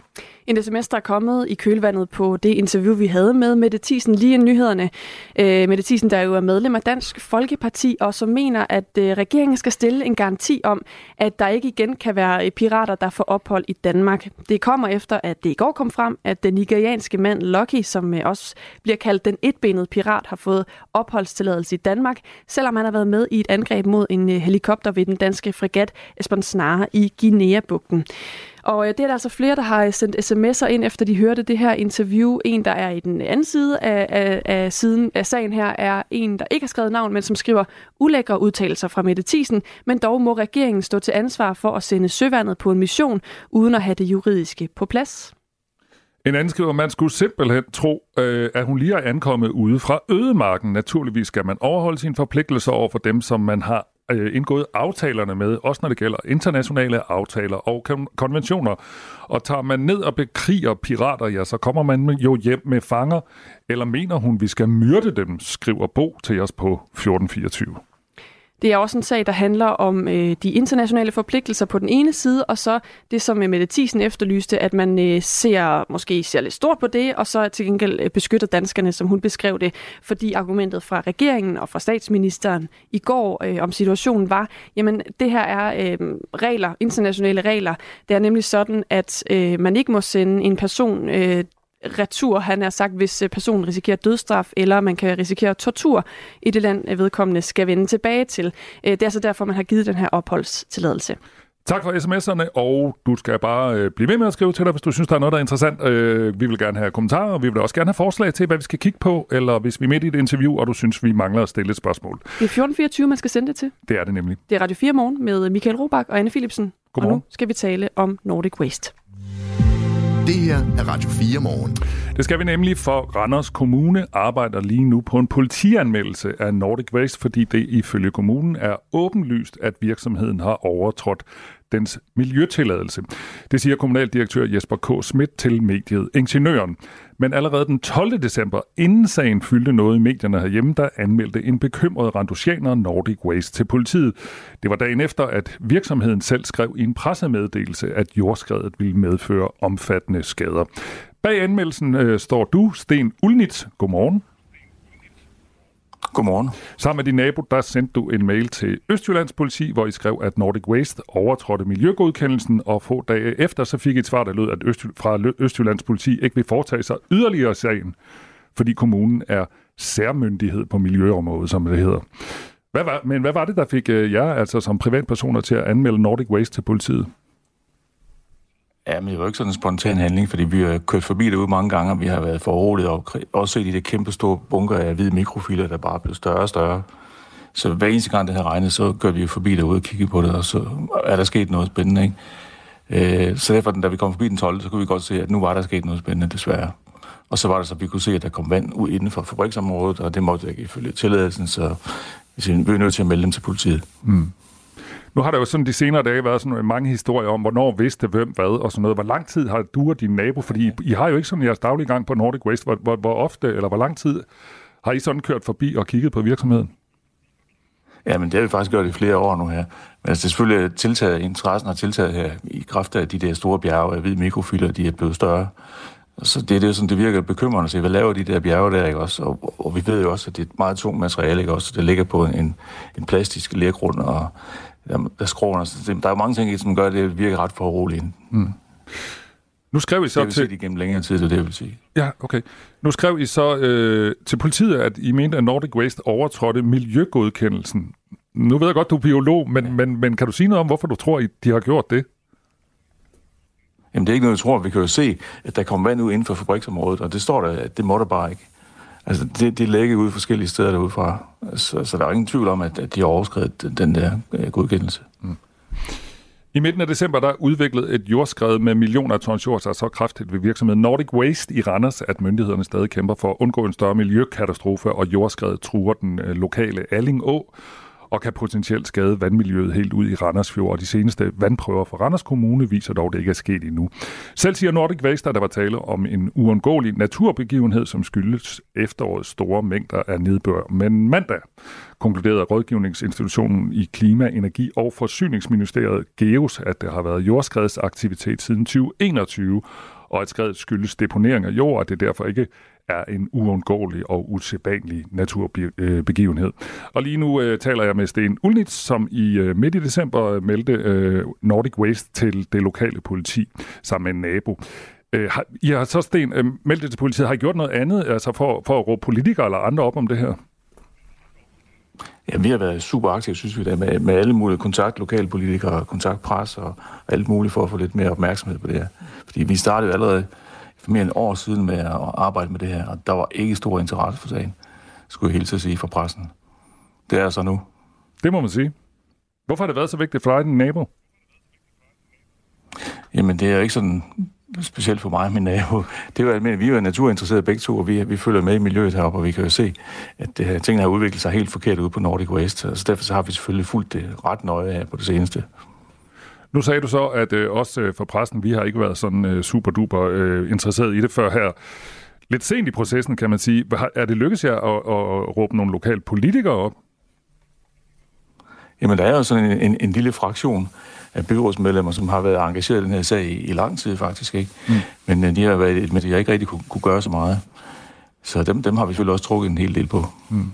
En sms, der er kommet i kølvandet på det interview, vi havde med Mette Thiesen lige i nyhederne. Øh, Mette Thiesen, der jo er medlem af Dansk Folkeparti, og som mener, at øh, regeringen skal stille en garanti om, at der ikke igen kan være øh, pirater, der får ophold i Danmark. Det kommer efter, at det i går kom frem, at den nigerianske mand Lucky, som øh, også bliver kaldt den etbenede pirat, har fået opholdstilladelse i Danmark, selvom han har været med i et angreb mod en øh, helikopter ved den danske fregat Esbern Snare i Guinea-bugten. Og øh, det er der altså flere, der har øh, sendt sms'er ind, efter de hørte det her interview. En, der er i den anden side af, af, af, siden af sagen her, er en, der ikke har skrevet navn, men som skriver ulækre udtalelser fra Mette Thiesen, men dog må regeringen stå til ansvar for at sende søvandet på en mission, uden at have det juridiske på plads. En anden skriver, man skulle simpelthen tro, øh, at hun lige er ankommet ude fra ødemarken. Naturligvis skal man overholde sine forpligtelser over for dem, som man har øh, indgået aftalerne med, også når det gælder internationale aftaler og konventioner. Og tager man ned og bekriger pirater, ja, så kommer man jo hjem med fanger. Eller mener hun, vi skal myrde dem, skriver Bo til os på 1424. Det er også en sag, der handler om øh, de internationale forpligtelser på den ene side, og så det, som øh, Mette Thiesen efterlyste, at man øh, ser, måske ser lidt stort på det, og så til gengæld øh, beskytter danskerne, som hun beskrev det, fordi argumentet fra regeringen og fra statsministeren i går øh, om situationen var, jamen det her er øh, regler, internationale regler. Det er nemlig sådan, at øh, man ikke må sende en person øh, retur, han har sagt, hvis øh, personen risikerer dødsstraf, eller man kan risikere tortur i det land, øh, vedkommende skal vende tilbage til. Øh, det er altså derfor, man har givet den her opholdstilladelse. Tak for sms'erne, og du skal bare blive ved med at skrive til dig, hvis du synes, der er noget, der er interessant. vi vil gerne have kommentarer, og vi vil også gerne have forslag til, hvad vi skal kigge på, eller hvis vi er midt i et interview, og du synes, vi mangler at stille et spørgsmål. Det er 1424, man skal sende det til. Det er det nemlig. Det er Radio 4 morgen med Michael Robach og Anne Philipsen. Godmorgen. Og nu skal vi tale om Nordic Waste. Det her er Radio 4 morgen. Det skal vi nemlig, for Randers Kommune arbejder lige nu på en politianmeldelse af Nordic Waste, fordi det ifølge kommunen er åbenlyst, at virksomheden har overtrådt dens miljøtilladelse. Det siger kommunaldirektør Jesper K. Schmidt til mediet Ingeniøren. Men allerede den 12. december, inden sagen fyldte noget i medierne herhjemme, der anmeldte en bekymret randusianer Nordic Waste til politiet. Det var dagen efter, at virksomheden selv skrev i en pressemeddelelse, at jordskredet ville medføre omfattende skader. Bag anmeldelsen øh, står du, Sten Ulnitz. Godmorgen. Godmorgen. Sammen med din nabo, der sendte du en mail til Østjyllands politi, hvor I skrev, at Nordic Waste overtrådte miljøgodkendelsen, og få dage efter, så fik I et svar, der lød, at Østjy- fra Østjyllands politi ikke vil foretage sig yderligere sagen, fordi kommunen er særmyndighed på miljøområdet, som det hedder. Hvad var, men hvad var det, der fik øh, jer, altså som privatpersoner, til at anmelde Nordic Waste til politiet? Ja, men det var ikke sådan en spontan handling, fordi vi har kørt forbi det ud mange gange, og vi har været forroligt og også set i det kæmpe store bunker af hvide mikrofiler, der bare blev større og større. Så hver eneste gang det her regnet, så gør vi forbi derude og kigger på det, og så er der sket noget spændende, ikke? Øh, så derfor, da vi kom forbi den 12., så kunne vi godt se, at nu var der sket noget spændende, desværre. Og så var det så, at vi kunne se, at der kom vand ud inden for fabriksområdet, og det måtte ikke ifølge tilladelsen, så vi er nødt til at melde dem til politiet. Mm. Nu har der jo sådan de senere dage været sådan mange historier om, hvornår vidste hvem hvad og sådan noget. Hvor lang tid har du og din nabo, fordi I har jo ikke sådan jeres daglige gang på Nordic Waste, hvor, hvor, hvor ofte eller hvor lang tid har I sådan kørt forbi og kigget på virksomheden? Ja, men det har vi faktisk gjort i flere år nu her. Men altså, det er selvfølgelig tiltaget, interessen har tiltaget her i kraft af de der store bjerge Jeg ved, mikrofilter, de er blevet større. Så det, det er sådan, det virker bekymrende at se, hvad laver de der bjerge der, ikke også? Og, og vi ved jo også, at det er et meget tungt materiale, ikke også? Det ligger på en, en plastisk lergrund, og der, der skråner. Der er mange ting, som gør, det virker ret foruroligende. Mm. Nu skrev I så det til... Det længere tid, det det vil sige. Ja, okay. Nu skrev I så øh, til politiet, at I mente, at Nordic Waste overtrådte miljøgodkendelsen. Nu ved jeg godt, du er biolog, men, ja. men, men kan du sige noget om, hvorfor du tror, at de har gjort det? Jamen, det er ikke noget, jeg tror. Vi kan jo se, at der kommer vand ud inden for fabriksområdet, og det står der, at det må der bare ikke. Altså, det, de ligger ud forskellige steder derude fra. Så, så der er ingen tvivl om, at, at de har overskrevet den der øh, godkendelse. Mm. I midten af december der udviklede et jordskred med millioner af tons jord sig så kraftigt ved virksomheden Nordic Waste i Randers, at myndighederne stadig kæmper for at undgå en større miljøkatastrofe, og jordskredet truer den øh, lokale Alling Å og kan potentielt skade vandmiljøet helt ud i Randers Fjord. Og de seneste vandprøver fra Randers Kommune viser dog, at det ikke er sket endnu. Selv siger Nordic Waste, at der var tale om en uundgåelig naturbegivenhed, som skyldes efterårets store mængder af nedbør. Men mandag konkluderede rådgivningsinstitutionen i Klima, Energi og Forsyningsministeriet GEOS, at der har været jordskredsaktivitet siden 2021, og at skredet skyldes deponering af jord, og det derfor ikke er en uundgåelig og usædvanlig naturbegivenhed. Og lige nu øh, taler jeg med Sten Ulnitz, som i øh, midt i december øh, meldte øh, Nordic Waste til det lokale politi sammen med en nabo. Øh, har, I har så, Sten, øh, meldt det til politiet. Har I gjort noget andet altså for, for at råbe politikere eller andre op om det her? Ja, vi har været super aktive, synes vi, da, med, med alle mulige kontakt, lokalpolitikere, kontaktpres og alt muligt for at få lidt mere opmærksomhed på det her. Fordi vi startede allerede mere end et år siden med at arbejde med det her, og der var ikke stor interesse for sagen, skulle jeg helt til sige, fra pressen. Det er så nu. Det må man sige. Hvorfor har det været så vigtigt for dig, din nabo? Jamen, det er jo ikke sådan specielt for mig min nabo. Det er jo, men vi er jo naturinteresserede begge to, og vi, vi følger med i miljøet heroppe, og vi kan jo se, at det her, tingene har udviklet sig helt forkert ude på Nordic Waste. Så derfor så har vi selvfølgelig fulgt det ret nøje her på det seneste. Nu sagde du så, at øh, også øh, for pressen, vi har ikke været sådan øh, super duper øh, interesseret i det før her. Lidt sent i processen, kan man sige. Er det lykkedes jer at, at råbe nogle lokale politikere op? Jamen, der er jo sådan en, en, en lille fraktion af byrådsmedlemmer, som har været engageret i den her sag i, i lang tid faktisk, ikke? Mm. Men øh, de har, været, men de har ikke rigtig kunne, kunne gøre så meget. Så dem, dem har vi selvfølgelig også trukket en hel del på. Mm.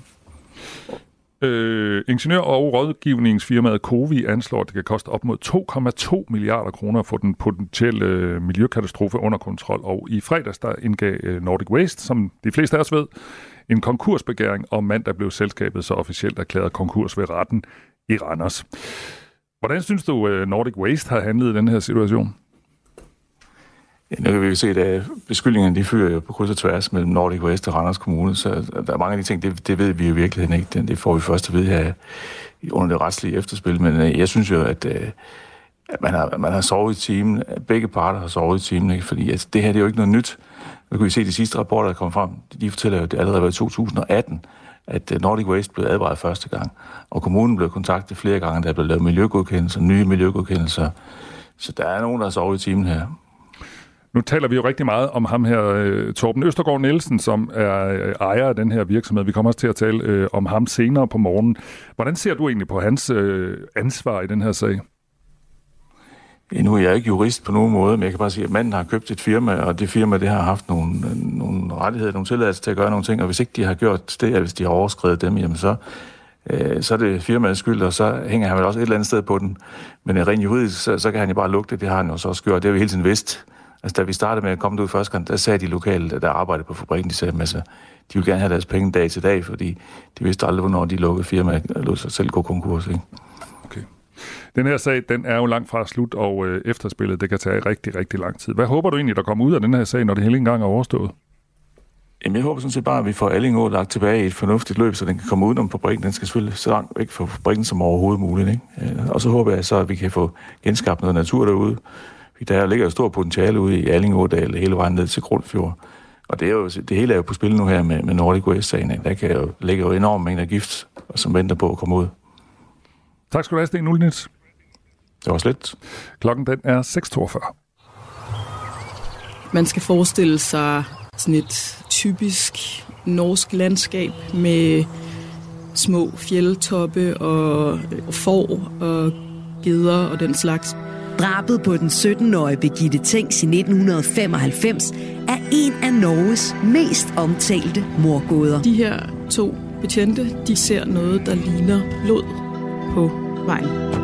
Øh, ingeniør- og rådgivningsfirmaet Covi anslår, at det kan koste op mod 2,2 milliarder kroner at få den potentielle øh, miljøkatastrofe under kontrol. Og i fredags der indgav øh, Nordic Waste, som de fleste af os ved, en konkursbegæring, og mandag blev selskabet så officielt erklæret konkurs ved retten i Randers. Hvordan synes du, øh, Nordic Waste har handlet i den her situation? Ja, nu kan vi jo se, at øh, beskyldningerne de fyrer jo på kryds og tværs mellem Nordic West og Randers Kommune, så der er mange af de ting, det, det ved vi jo i virkeligheden ikke. Det får vi først at vide her under det retslige efterspil, men øh, jeg synes jo, at, øh, at man, har, man har sovet i timen, begge parter har sovet i timen, ikke? fordi altså, det her det er jo ikke noget nyt. Nu kan vi se de sidste rapporter, der kom frem, de fortæller jo, at det allerede var i 2018, at Nordic Waste blev advaret første gang, og kommunen blev kontaktet flere gange, der blev lavet miljøgodkendelser, nye miljøgodkendelser. Så der er nogen, der har sovet i timen her. Nu taler vi jo rigtig meget om ham her, øh, Torben Østergaard Nielsen, som er øh, ejer af den her virksomhed. Vi kommer også til at tale øh, om ham senere på morgenen. Hvordan ser du egentlig på hans øh, ansvar i den her sag? Nu er jeg ikke jurist på nogen måde, men jeg kan bare sige, at manden har købt et firma, og det firma det har haft nogle, nogle rettigheder, nogle tilladelser til at gøre nogle ting, og hvis ikke de har gjort det, eller hvis de har overskrevet dem, jamen så, øh, så er det firmaets skyld, og så hænger han vel også et eller andet sted på den. Men øh, rent juridisk, så, så kan han jo bare lugte, det har han jo så også gjort. Det har vi hele tiden vidst. Altså, da vi startede med at komme ud første gang, der sagde de lokale, der arbejdede på fabrikken, de sagde, altså, de ville gerne have deres penge dag til dag, fordi de vidste aldrig, hvornår de lukkede firmaet og lod sig selv gå konkurs. Ikke? Okay. Den her sag, den er jo langt fra slut, og øh, efterspillet, det kan tage rigtig, rigtig lang tid. Hvad håber du egentlig, der kommer ud af den her sag, når det hele engang er overstået? Jamen, jeg håber sådan set bare, at vi får Allingå lagt tilbage i et fornuftigt løb, så den kan komme udenom fabrikken. Den skal selvfølgelig så langt væk fra fabrikken som overhovedet muligt. Ikke? Øh, og så håber jeg så, at vi kan få genskabt noget natur derude, der ligger jo stor potentiale ude i Allingådal hele vejen ned til Grundfjord. Og det, er jo, det hele er jo på spil nu her med, med Nordic Waste-sagen. Der kan jo, ligger jo enormt mængder gift, som venter på at komme ud. Tak skal du have, Sten Ulnitz. Det var slet. Klokken den er 6.42. Man skal forestille sig sådan et typisk norsk landskab med små fjeldtoppe og får og geder og den slags. Drabet på den 17-årige Birgitte Tengs i 1995 er en af Norges mest omtalte morgåder. De her to betjente, de ser noget, der ligner blod på vejen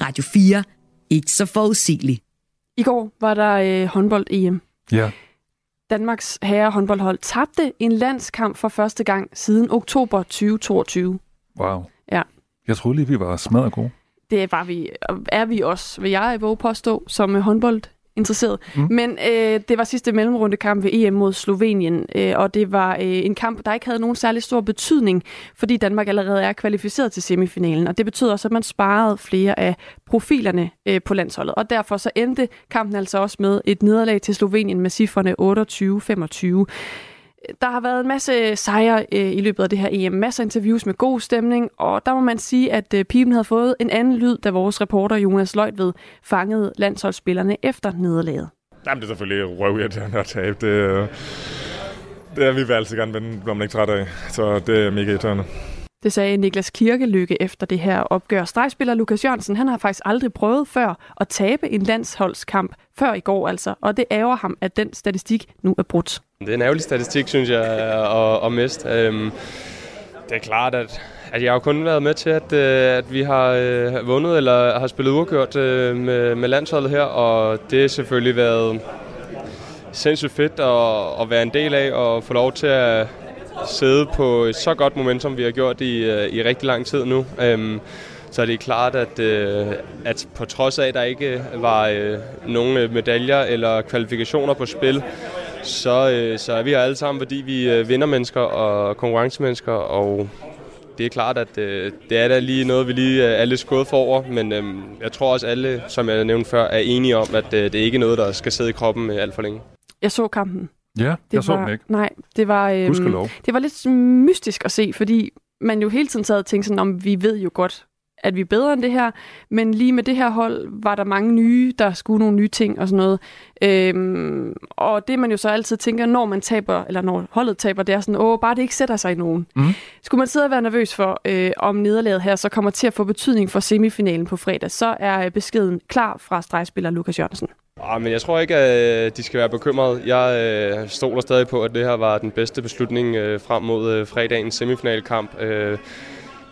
Radio 4. Ikke så forudsigeligt. I går var der øh, håndbold-EM. Ja. Danmarks herre håndboldhold tabte en landskamp for første gang siden oktober 2022. Wow. Ja. Jeg troede lige, vi var smadret gode. Det var vi, er vi også, vil jeg våge påstå, som håndbold interesseret. Mm. Men øh, det var sidste mellemrundekamp ved EM mod Slovenien, øh, og det var øh, en kamp, der ikke havde nogen særlig stor betydning, fordi Danmark allerede er kvalificeret til semifinalen, og det betød også, at man sparede flere af profilerne øh, på landsholdet. Og derfor så endte kampen altså også med et nederlag til Slovenien med cifrene 28-25. Der har været en masse sejre øh, i løbet af det her EM, masser af interviews med god stemning, og der må man sige, at øh, pipen havde fået en anden lyd, da vores reporter Jonas Løjtved fangede landsholdsspillerne efter nederlaget. Jamen, det er selvfølgelig røvirriterende at tabe. Det, øh, det er vi vil altid gerne vinde, når man ikke træt af. Så det er mega irriterende. Det sagde Niklas Kirkelykke efter det her opgør. Stregspiller Lukas Jørgensen, han har faktisk aldrig prøvet før at tabe en landsholdskamp, før i går altså, og det ærger ham, at den statistik nu er brudt. Det er en ærgerlig statistik, synes jeg, at, at miste. Øhm, det er klart, at, at jeg har kun været med til, at, øh, at vi har øh, vundet eller har spillet uafgjort øh, med, med landsholdet her, og det har selvfølgelig været sindssygt fedt at, at være en del af og få lov til at sidde på et så godt momentum, vi har gjort i, øh, i rigtig lang tid nu. Øhm, så det er klart, at, øh, at på trods af, at der ikke var øh, nogen medaljer eller kvalifikationer på spil, så, så er vi her alle sammen, fordi vi vinder vindermennesker og konkurrencemennesker, og det er klart, at det er da lige noget, vi lige er lidt skåret for over, men øhm, jeg tror også alle, som jeg nævnte før, er enige om, at det er ikke noget, der skal sidde i kroppen alt for længe. Jeg så kampen. Ja, det jeg så var, den ikke. Nej, det var, øhm, det var lidt mystisk at se, fordi man jo hele tiden sad og tænkte sådan, om vi ved jo godt, at vi er bedre end det her, men lige med det her hold var der mange nye, der skulle nogle nye ting og sådan noget. Øhm, og det man jo så altid tænker, når man taber, eller når holdet taber, det er sådan, åh, bare det ikke sætter sig i nogen. Mm. Skulle man sidde og være nervøs for, øh, om nederlaget her så kommer til at få betydning for semifinalen på fredag, så er beskeden klar fra stregspiller Lukas Jørgensen. Ah, men jeg tror ikke, at øh, de skal være bekymrede. Jeg øh, stoler stadig på, at det her var den bedste beslutning øh, frem mod øh, fredagens semifinalkamp. Øh,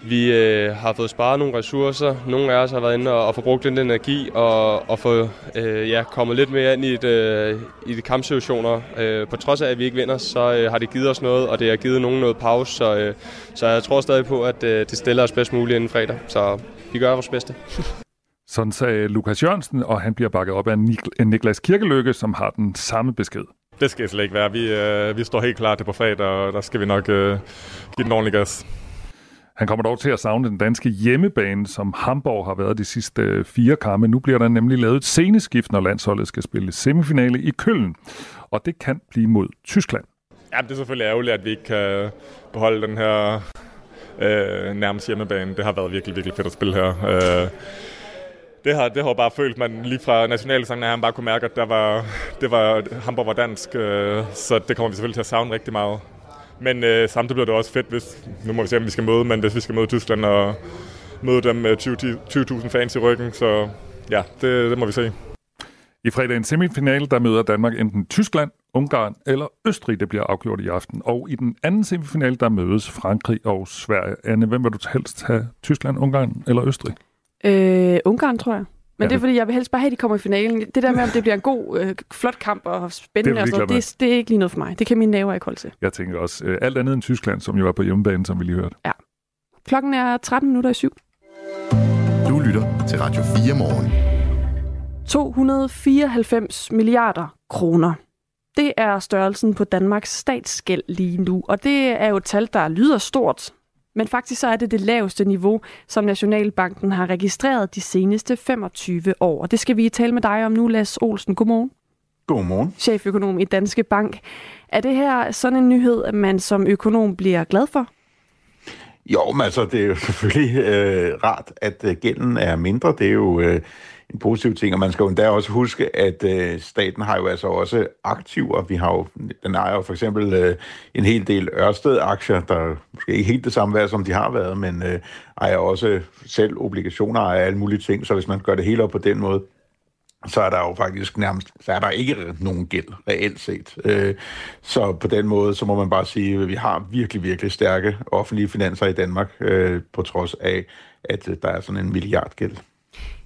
vi øh, har fået sparet nogle ressourcer. Nogle af os har været inde og, og få brugt lidt energi og, og få øh, ja, kommet lidt mere ind i, et, øh, i de kampsituationer. Øh, på trods af, at vi ikke vinder, så øh, har det givet os noget, og det har givet nogen noget pause. Så, øh, så jeg tror stadig på, at øh, det stiller os bedst muligt inden fredag. Så vi gør vores bedste. Sådan sagde Lukas Jørgensen, og han bliver bakket op af Niklas Kirkelykke, som har den samme besked. Det skal slet ikke være. Vi, øh, vi står helt klar til på fredag, og der skal vi nok øh, give den ordentlig gas. Han kommer dog til at savne den danske hjemmebane, som Hamburg har været de sidste øh, fire kampe. Nu bliver der nemlig lavet et sceneskift, når landsholdet skal spille semifinale i Køln. Og det kan blive mod Tyskland. Ja, det er selvfølgelig ærgerligt, at vi ikke kan beholde den her øh, nærmest hjemmebane. Det har været virkelig, virkelig fedt at spille her. Øh, det har, det har bare følt, man lige fra nationalsangen, at han bare kunne mærke, at der var, det var, Hamburg var dansk, øh, så det kommer vi selvfølgelig til at savne rigtig meget. Men øh, samtidig bliver det også fedt, hvis, nu må vi se, om vi skal møde, men hvis vi skal møde Tyskland og møde dem med 20.000 20, fans i ryggen, så ja, det, det må vi se. I fredagens semifinale, der møder Danmark enten Tyskland, Ungarn eller Østrig, det bliver afgjort i aften. Og i den anden semifinale, der mødes Frankrig og Sverige. Anne, hvem vil du helst have? Tyskland, Ungarn eller Østrig? Øh, Ungarn, tror jeg. Men ja, det er fordi, jeg vil helst bare have, at de kommer i finalen. Det der med, om det bliver en god, øh, flot kamp og spændende, det er, og sådan, det, det er ikke lige noget for mig. Det kan mine naver ikke holde til. Jeg tænker også, øh, alt andet end Tyskland, som jo var på hjemmebane, som vi lige hørte. Ja. Klokken er 13 minutter i syv. Du lytter til Radio 4 morgen. 294 milliarder kroner. Det er størrelsen på Danmarks statsgæld lige nu, og det er jo et tal, der lyder stort, men faktisk så er det det laveste niveau, som Nationalbanken har registreret de seneste 25 år. Og det skal vi tale med dig om nu, Lars Olsen. Godmorgen. Godmorgen. Cheføkonom i Danske Bank. Er det her sådan en nyhed, at man som økonom bliver glad for? Jo, men altså, det er jo selvfølgelig øh, rart, at øh, gælden er mindre. Det er jo øh, en positiv ting, og man skal jo endda også huske, at øh, staten har jo altså også aktiver. Vi har jo, den ejer jo for eksempel øh, en hel del Ørsted-aktier, der måske ikke helt det samme værd, som de har været, men øh, ejer også selv obligationer og alle mulige ting, så hvis man gør det hele op på den måde, så er der jo faktisk nærmest, så er der ikke nogen gæld reelt set. Øh, så på den måde, så må man bare sige, at vi har virkelig, virkelig stærke offentlige finanser i Danmark, øh, på trods af, at der er sådan en milliardgæld.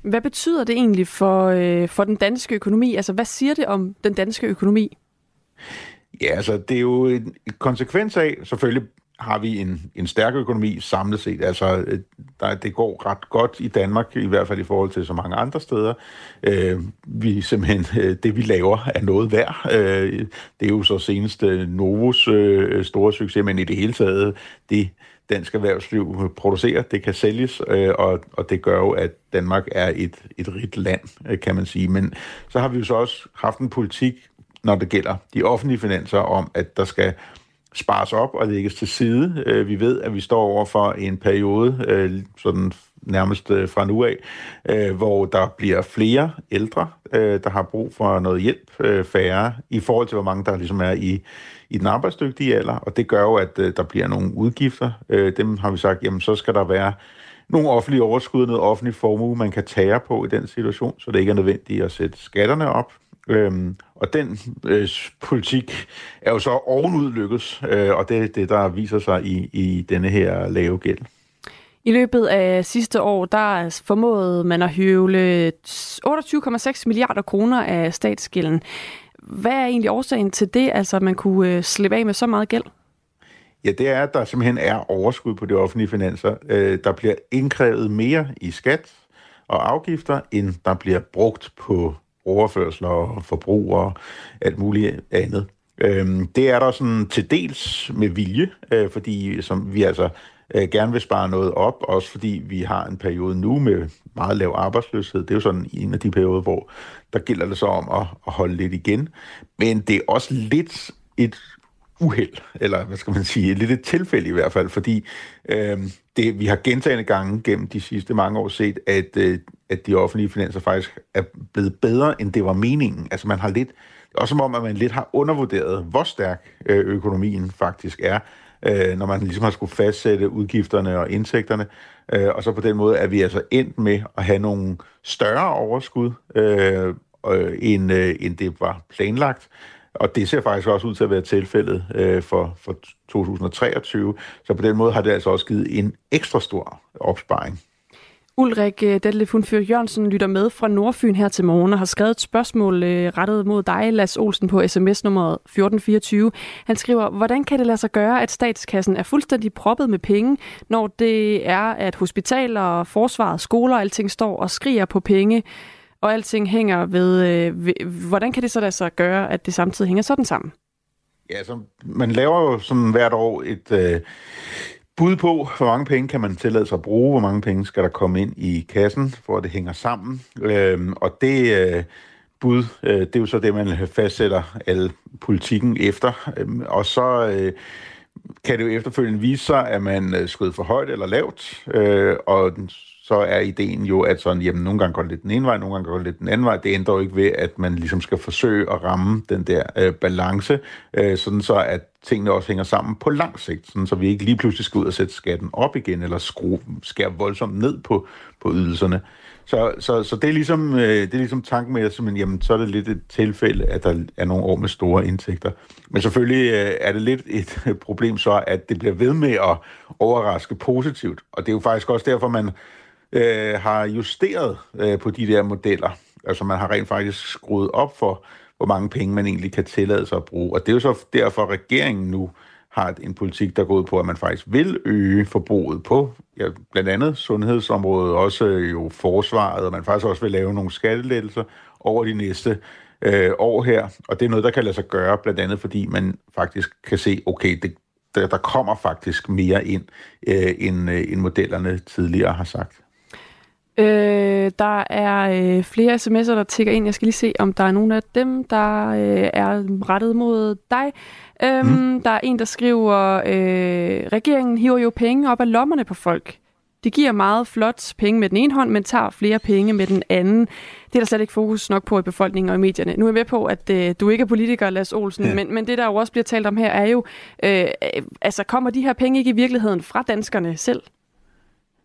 Hvad betyder det egentlig for, øh, for den danske økonomi? Altså, hvad siger det om den danske økonomi? Ja, altså, det er jo en konsekvens af, selvfølgelig har vi en, en stærk økonomi samlet set. Altså, øh, der, det går ret godt i Danmark, i hvert fald i forhold til så mange andre steder. Øh, vi simpelthen, øh, det vi laver er noget værd. Øh, det er jo så senest øh, Novos øh, store succes, men i det hele taget, det dansk erhvervsliv producerer, det kan sælges, øh, og, og det gør jo, at Danmark er et, et rigt land, øh, kan man sige. Men så har vi jo så også haft en politik, når det gælder de offentlige finanser, om at der skal spares op og lægges til side. Øh, vi ved, at vi står over for en periode, øh, sådan nærmest øh, fra nu af, øh, hvor der bliver flere ældre, øh, der har brug for noget hjælp, øh, færre, i forhold til, hvor mange der ligesom er i, i den arbejdsdygtige alder, og det gør jo, at der bliver nogle udgifter. Dem har vi sagt, jamen så skal der være nogle offentlige overskud, noget offentlig formue, man kan tage på i den situation, så det ikke er nødvendigt at sætte skatterne op. Øhm, og den øh, politik er jo så ovenud lykkes, øh, og det er det, der viser sig i, i denne her lave gæld. I løbet af sidste år, der formåede man at høvle 28,6 milliarder kroner af statsgælden. Hvad er egentlig årsagen til det, altså at man kunne øh, slippe af med så meget gæld? Ja, det er, at der simpelthen er overskud på de offentlige finanser. Øh, der bliver indkrævet mere i skat og afgifter, end der bliver brugt på overførsler og forbrug og alt muligt andet. Øhm, det er der sådan til dels med vilje, øh, fordi som vi altså øh, gerne vil spare noget op, også fordi vi har en periode nu med meget lav arbejdsløshed. Det er jo sådan en af de perioder, hvor der gælder det så om at, at holde lidt igen. Men det er også lidt et uheld, eller hvad skal man sige, lidt et tilfælde i hvert fald, fordi øh, det, vi har gentagende gange gennem de sidste mange år set, at, øh, at de offentlige finanser faktisk er blevet bedre, end det var meningen. Altså man har lidt, også som om, at man lidt har undervurderet, hvor stærk øh, økonomien faktisk er, øh, når man ligesom har skulle fastsætte udgifterne og indtægterne. Øh, og så på den måde er vi altså endt med at have nogle større overskud, øh, øh, end, øh, end det var planlagt. Og det ser faktisk også ud til at være tilfældet øh, for, for 2023. Så på den måde har det altså også givet en ekstra stor opsparing. Ulrik øh, Detlef Fyr Jørgensen lytter med fra Nordfyn her til morgen og har skrevet et spørgsmål øh, rettet mod dig, Lars Olsen, på sms nummer 1424. Han skriver, hvordan kan det lade sig gøre, at statskassen er fuldstændig proppet med penge, når det er, at hospitaler, forsvaret, skoler og alting står og skriger på penge? Og alting hænger ved, øh, ved... Hvordan kan det så da så gøre, at det samtidig hænger sådan sammen? Ja, så man laver jo sådan hvert år et øh, bud på, hvor mange penge kan man tillade sig at bruge, hvor mange penge skal der komme ind i kassen, for at det hænger sammen. Øh, og det øh, bud, øh, det er jo så det, man fastsætter al politikken efter. Øh, og så... Øh, kan det jo efterfølgende vise sig, at man øh, skød for højt eller lavt, øh, og så er ideen jo, at sådan, jamen, nogle gange går det lidt den ene vej, nogle gange går det lidt den anden vej. Det ændrer jo ikke ved, at man ligesom skal forsøge at ramme den der øh, balance, øh, sådan så at tingene også hænger sammen på lang sigt, sådan så vi ikke lige pludselig skal ud og sætte skatten op igen, eller skrue, skære voldsomt ned på, på ydelserne. Så, så, så det, er ligesom, øh, det er ligesom tanken med, at simpelthen, jamen, så er det lidt et tilfælde, at der er nogle år med store indtægter. Men selvfølgelig øh, er det lidt et problem så, at det bliver ved med at overraske positivt. Og det er jo faktisk også derfor, man øh, har justeret øh, på de der modeller. Altså man har rent faktisk skruet op for, hvor mange penge man egentlig kan tillade sig at bruge. Og det er jo så derfor, at regeringen nu har en politik, der går ud på, at man faktisk vil øge forbruget på ja, blandt andet sundhedsområdet, også øh, jo forsvaret, og man faktisk også vil lave nogle skattelettelser over de næste øh, år her. Og det er noget, der kan lade sig gøre, blandt andet fordi man faktisk kan se, okay, det, der, der kommer faktisk mere ind, øh, end, øh, end modellerne tidligere har sagt. Øh, der er øh, flere sms'er, der tigger ind. Jeg skal lige se, om der er nogen af dem, der øh, er rettet mod dig. Øhm, mm. Der er en, der skriver, øh, regeringen hiver jo penge op af lommerne på folk. De giver meget flot penge med den ene hånd, men tager flere penge med den anden. Det er der slet ikke fokus nok på i befolkningen og i medierne. Nu er jeg med på, at øh, du ikke er politiker, Lars Olsen, ja. men, men det, der jo også bliver talt om her, er jo, øh, altså kommer de her penge ikke i virkeligheden fra danskerne selv?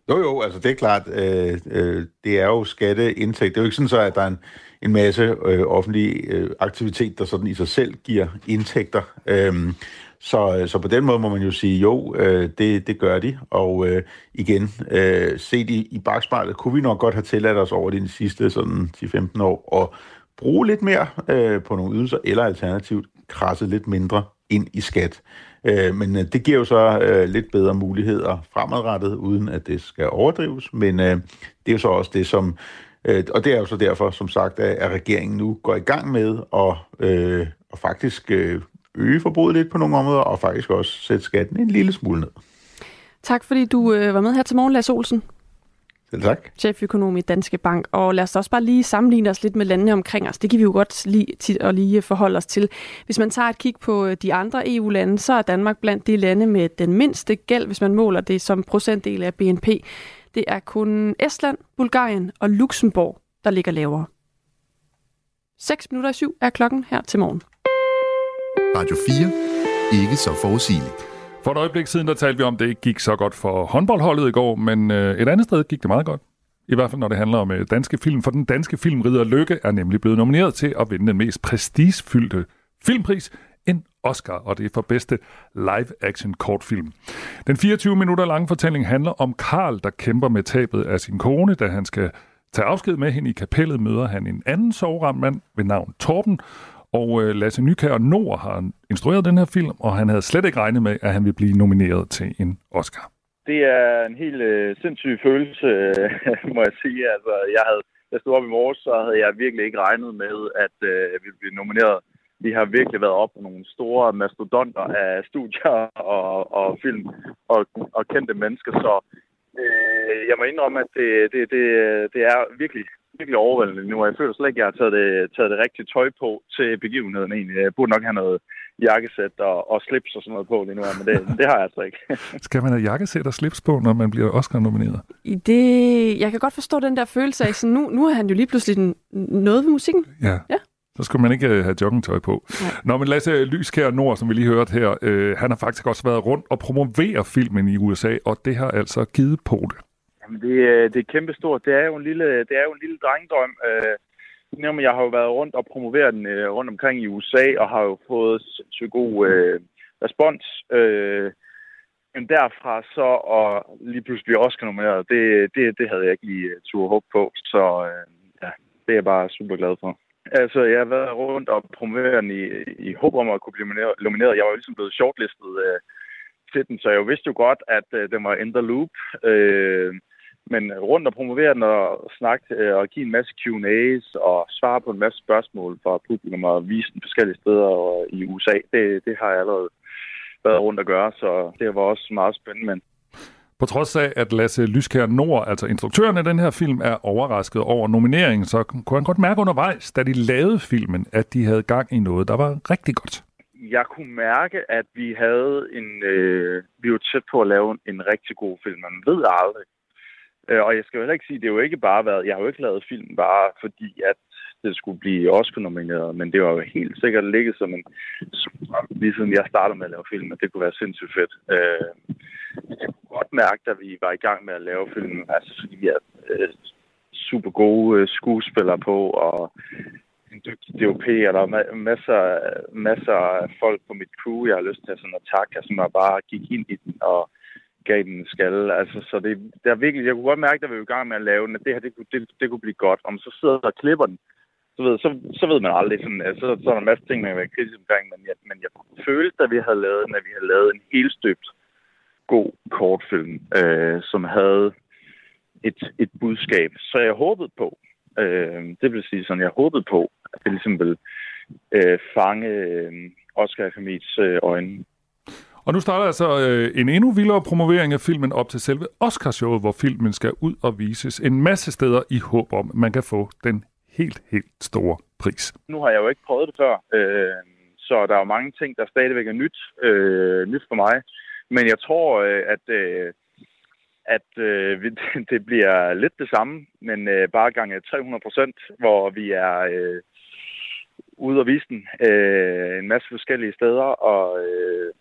Jo, jo, altså det er klart, øh, øh, det er jo skatteindtægt. Det er jo ikke sådan så, at der er en, en masse øh, offentlig øh, aktivitet, der sådan i sig selv giver indtægter. Øhm, så, øh, så på den måde må man jo sige, jo, øh, det, det gør de. Og øh, igen, øh, set i, i bagspejlet, kunne vi nok godt have tilladt os over de sidste sådan 10-15 år at bruge lidt mere øh, på nogle ydelser, eller alternativt krasse lidt mindre ind i skat. Øh, men øh, det giver jo så øh, lidt bedre muligheder fremadrettet, uden at det skal overdrives. Men øh, det er jo så også det, som... Øh, og det er jo så derfor, som sagt, at, at regeringen nu går i gang med at, øh, at faktisk øh, øge forbruget lidt på nogle områder, og faktisk også sætte skatten en lille smule ned. Tak fordi du øh, var med her til morgen, Lars Olsen. Selv tak. Cheføkonom i Danske Bank. Og lad os også bare lige sammenligne os lidt med landene omkring os. Det kan vi jo godt lige, tit og lige forholde os til. Hvis man tager et kig på øh, de andre EU-lande, så er Danmark blandt de lande med den mindste gæld, hvis man måler det som procentdel af BNP. Det er kun Estland, Bulgarien og Luxembourg, der ligger lavere. 6 minutter i syv er klokken her til morgen. Radio 4. Ikke så forudsigeligt. For et øjeblik siden, der talte vi om, at det ikke gik så godt for håndboldholdet i går, men øh, et andet sted gik det meget godt. I hvert fald, når det handler om øh, danske film. For den danske film Ridder Lykke er nemlig blevet nomineret til at vinde den mest prestigefyldte filmpris, en Oscar, og det er for bedste live-action kortfilm. Den 24 minutter lange fortælling handler om Karl, der kæmper med tabet af sin kone, da han skal tage afsked med hende i kapellet, møder han en anden sovramt mand ved navn Torben, og øh, Lasse Nykær Nord har instrueret den her film, og han havde slet ikke regnet med, at han ville blive nomineret til en Oscar. Det er en helt øh, sindssyg følelse, øh, må jeg sige. Altså, jeg havde, jeg stod op i morges, så havde jeg virkelig ikke regnet med, at øh, vi ville blive nomineret. Vi har virkelig været op på nogle store mastodonter af studier og, og film og, og kendte mennesker, så øh, jeg må indrømme, at det, det, det, det er virkelig virkelig overvældende nu, og jeg føler slet ikke, at jeg har taget det, taget det rigtige tøj på til begivenheden egentlig. Jeg burde nok have noget jakkesæt og, og slips og sådan noget på lige nu, men det, det har jeg altså ikke. Skal man have jakkesæt og slips på, når man bliver Oscar-nomineret? Det, jeg kan godt forstå den der følelse af, så nu, nu er han jo lige pludselig noget ved musikken. Ja. ja. Så skal man ikke øh, have joggingtøj på. Ja. Nå, men Lasse Lyskær Nord, som vi lige hørte her, øh, han har faktisk også været rundt og promovere filmen i USA, og det har altså givet på det. Jamen, det, øh, det er kæmpestort. Det er jo en lille, det er jo en lille drengdrøm. Øh, jeg har jo været rundt og promoveret den øh, rundt omkring i USA, og har jo fået så god øh, respons. Øh, men derfra så og lige pludselig blive Oscar nomineret, det, det, det havde jeg ikke lige øh, tur håb på. Så øh, ja, det er jeg bare super glad for. Altså, jeg har været rundt og promoveret den i, i håb om at kunne blive nomineret. Jeg var jo ligesom blevet shortlistet øh, til den, så jeg vidste jo godt, at øh, den var in the loop. Øh, men rundt og promovere den og snakke øh, og give en masse Q&A's og svare på en masse spørgsmål fra publikum og vise den forskellige steder i USA, det, det har jeg allerede været rundt at gøre, så det var også meget spændende. På trods af, at Lasse Lyskær Nord, altså instruktøren af den her film, er overrasket over nomineringen, så kunne han godt mærke undervejs, da de lavede filmen, at de havde gang i noget, der var rigtig godt. Jeg kunne mærke, at vi havde en, øh, vi var tæt på at lave en rigtig god film. Man ved aldrig, Øh, Øh, og jeg skal jo heller ikke sige, det er jo ikke bare været, jeg har jo ikke lavet film bare fordi, at det skulle blive Oscar-nomineret, men det var jo helt sikkert ligget som en, lige siden jeg startede med at lave film, at det kunne være sindssygt fedt. Øh, jeg kunne godt mærke, da vi var i gang med at lave filmen, altså fordi vi er øh, super gode øh, skuespillere på, og en dygtig DOP, og der er masser, masser af folk på mit crew, jeg har lyst til sådan at takke, som altså, bare gik ind i den, og galt den skal. Altså, så det, der er virkelig, jeg kunne godt mærke, at vi var i gang med at lave den, at det her, det, det, det kunne blive godt. Om så sidder der og klipper den, så ved, så, så ved man aldrig. Sådan, altså, så, så er der en masse ting, man kan være kritisk omkring, men jeg, men jeg følte, at vi havde lavet den, at vi havde lavet en helt støbt god kortfilm, øh, som havde et, et budskab. Så jeg håbede på, øh, det vil sige sådan, jeg håbede på, at det ligesom ville øh, fange øh, Oscar Akademiets øh, øjne. Og nu starter altså øh, en endnu vildere promovering af filmen op til selve Oscarshowet, hvor filmen skal ud og vises en masse steder i håb om, at man kan få den helt, helt store pris. Nu har jeg jo ikke prøvet det før, øh, så der er jo mange ting, der stadigvæk er nyt, øh, nyt for mig. Men jeg tror, øh, at, øh, at øh, det bliver lidt det samme, men øh, bare gange 300 procent, hvor vi er øh, ude og vise den øh, en masse forskellige steder, og øh,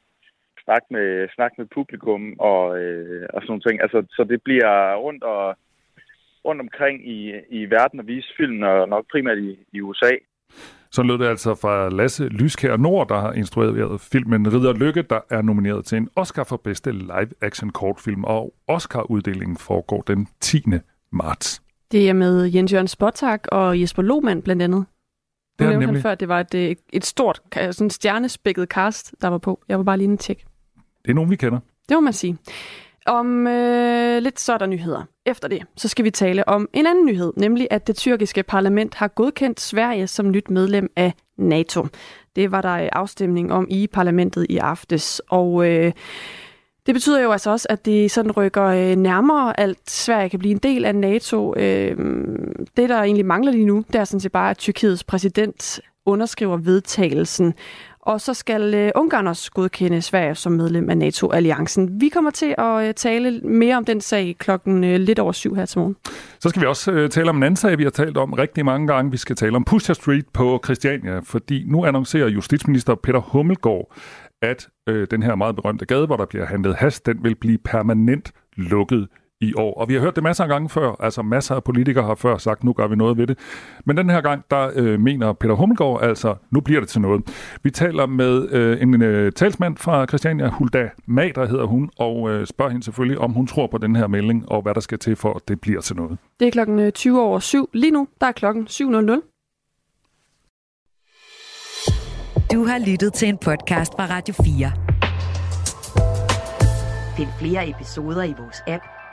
snak med, snak med publikum og, øh, og sådan nogle ting. Altså, så det bliver rundt og rundt omkring i, i verden at vise film, og nok primært i, i USA. Så lød det altså fra Lasse Lyskær Nord, der har instrueret filmen Ridder Lykke, der er nomineret til en Oscar for bedste live-action kortfilm, og Oscar-uddelingen foregår den 10. marts. Det er med Jens Jørgen Spottak og Jesper Lohmann blandt andet. Nu er nævnte han nemlig. før, at det var et, øh, et stort, sådan stjernespækket cast, der var på. Jeg var bare lige en tjek. Det er nogen, vi kender. Det må man sige. Om øh, lidt så er der nyheder. Efter det, så skal vi tale om en anden nyhed, nemlig at det tyrkiske parlament har godkendt Sverige som nyt medlem af NATO. Det var der øh, afstemning om i parlamentet i aftes, og øh, det betyder jo altså også, at det sådan rykker øh, nærmere, at Sverige kan blive en del af NATO. Øh, det, der egentlig mangler lige nu, det er sådan set bare, at Tyrkiets præsident underskriver vedtagelsen. Og så skal øh, Ungarn også godkende Sverige som medlem af NATO-alliancen. Vi kommer til at øh, tale mere om den sag klokken øh, lidt over syv her til morgen. Så skal vi også øh, tale om en anden sag, vi har talt om rigtig mange gange. Vi skal tale om Pusher Street på Christiania, fordi nu annoncerer justitsminister Peter Hummelgaard, at øh, den her meget berømte gade, hvor der bliver handlet has, den vil blive permanent lukket i år. Og vi har hørt det masser af gange før, altså masser af politikere har før sagt, nu gør vi noget ved det. Men den her gang, der øh, mener Peter Hummelgaard altså, nu bliver det til noget. Vi taler med øh, en øh, talsmand fra Christiania, Hulda Mader hedder hun, og øh, spørger hende selvfølgelig, om hun tror på den her melding, og hvad der skal til for, at det bliver til noget. Det er klokken øh, 20 over syv. Lige nu, der er klokken 7.00. Du har lyttet til en podcast fra Radio 4. Find flere episoder i vores app,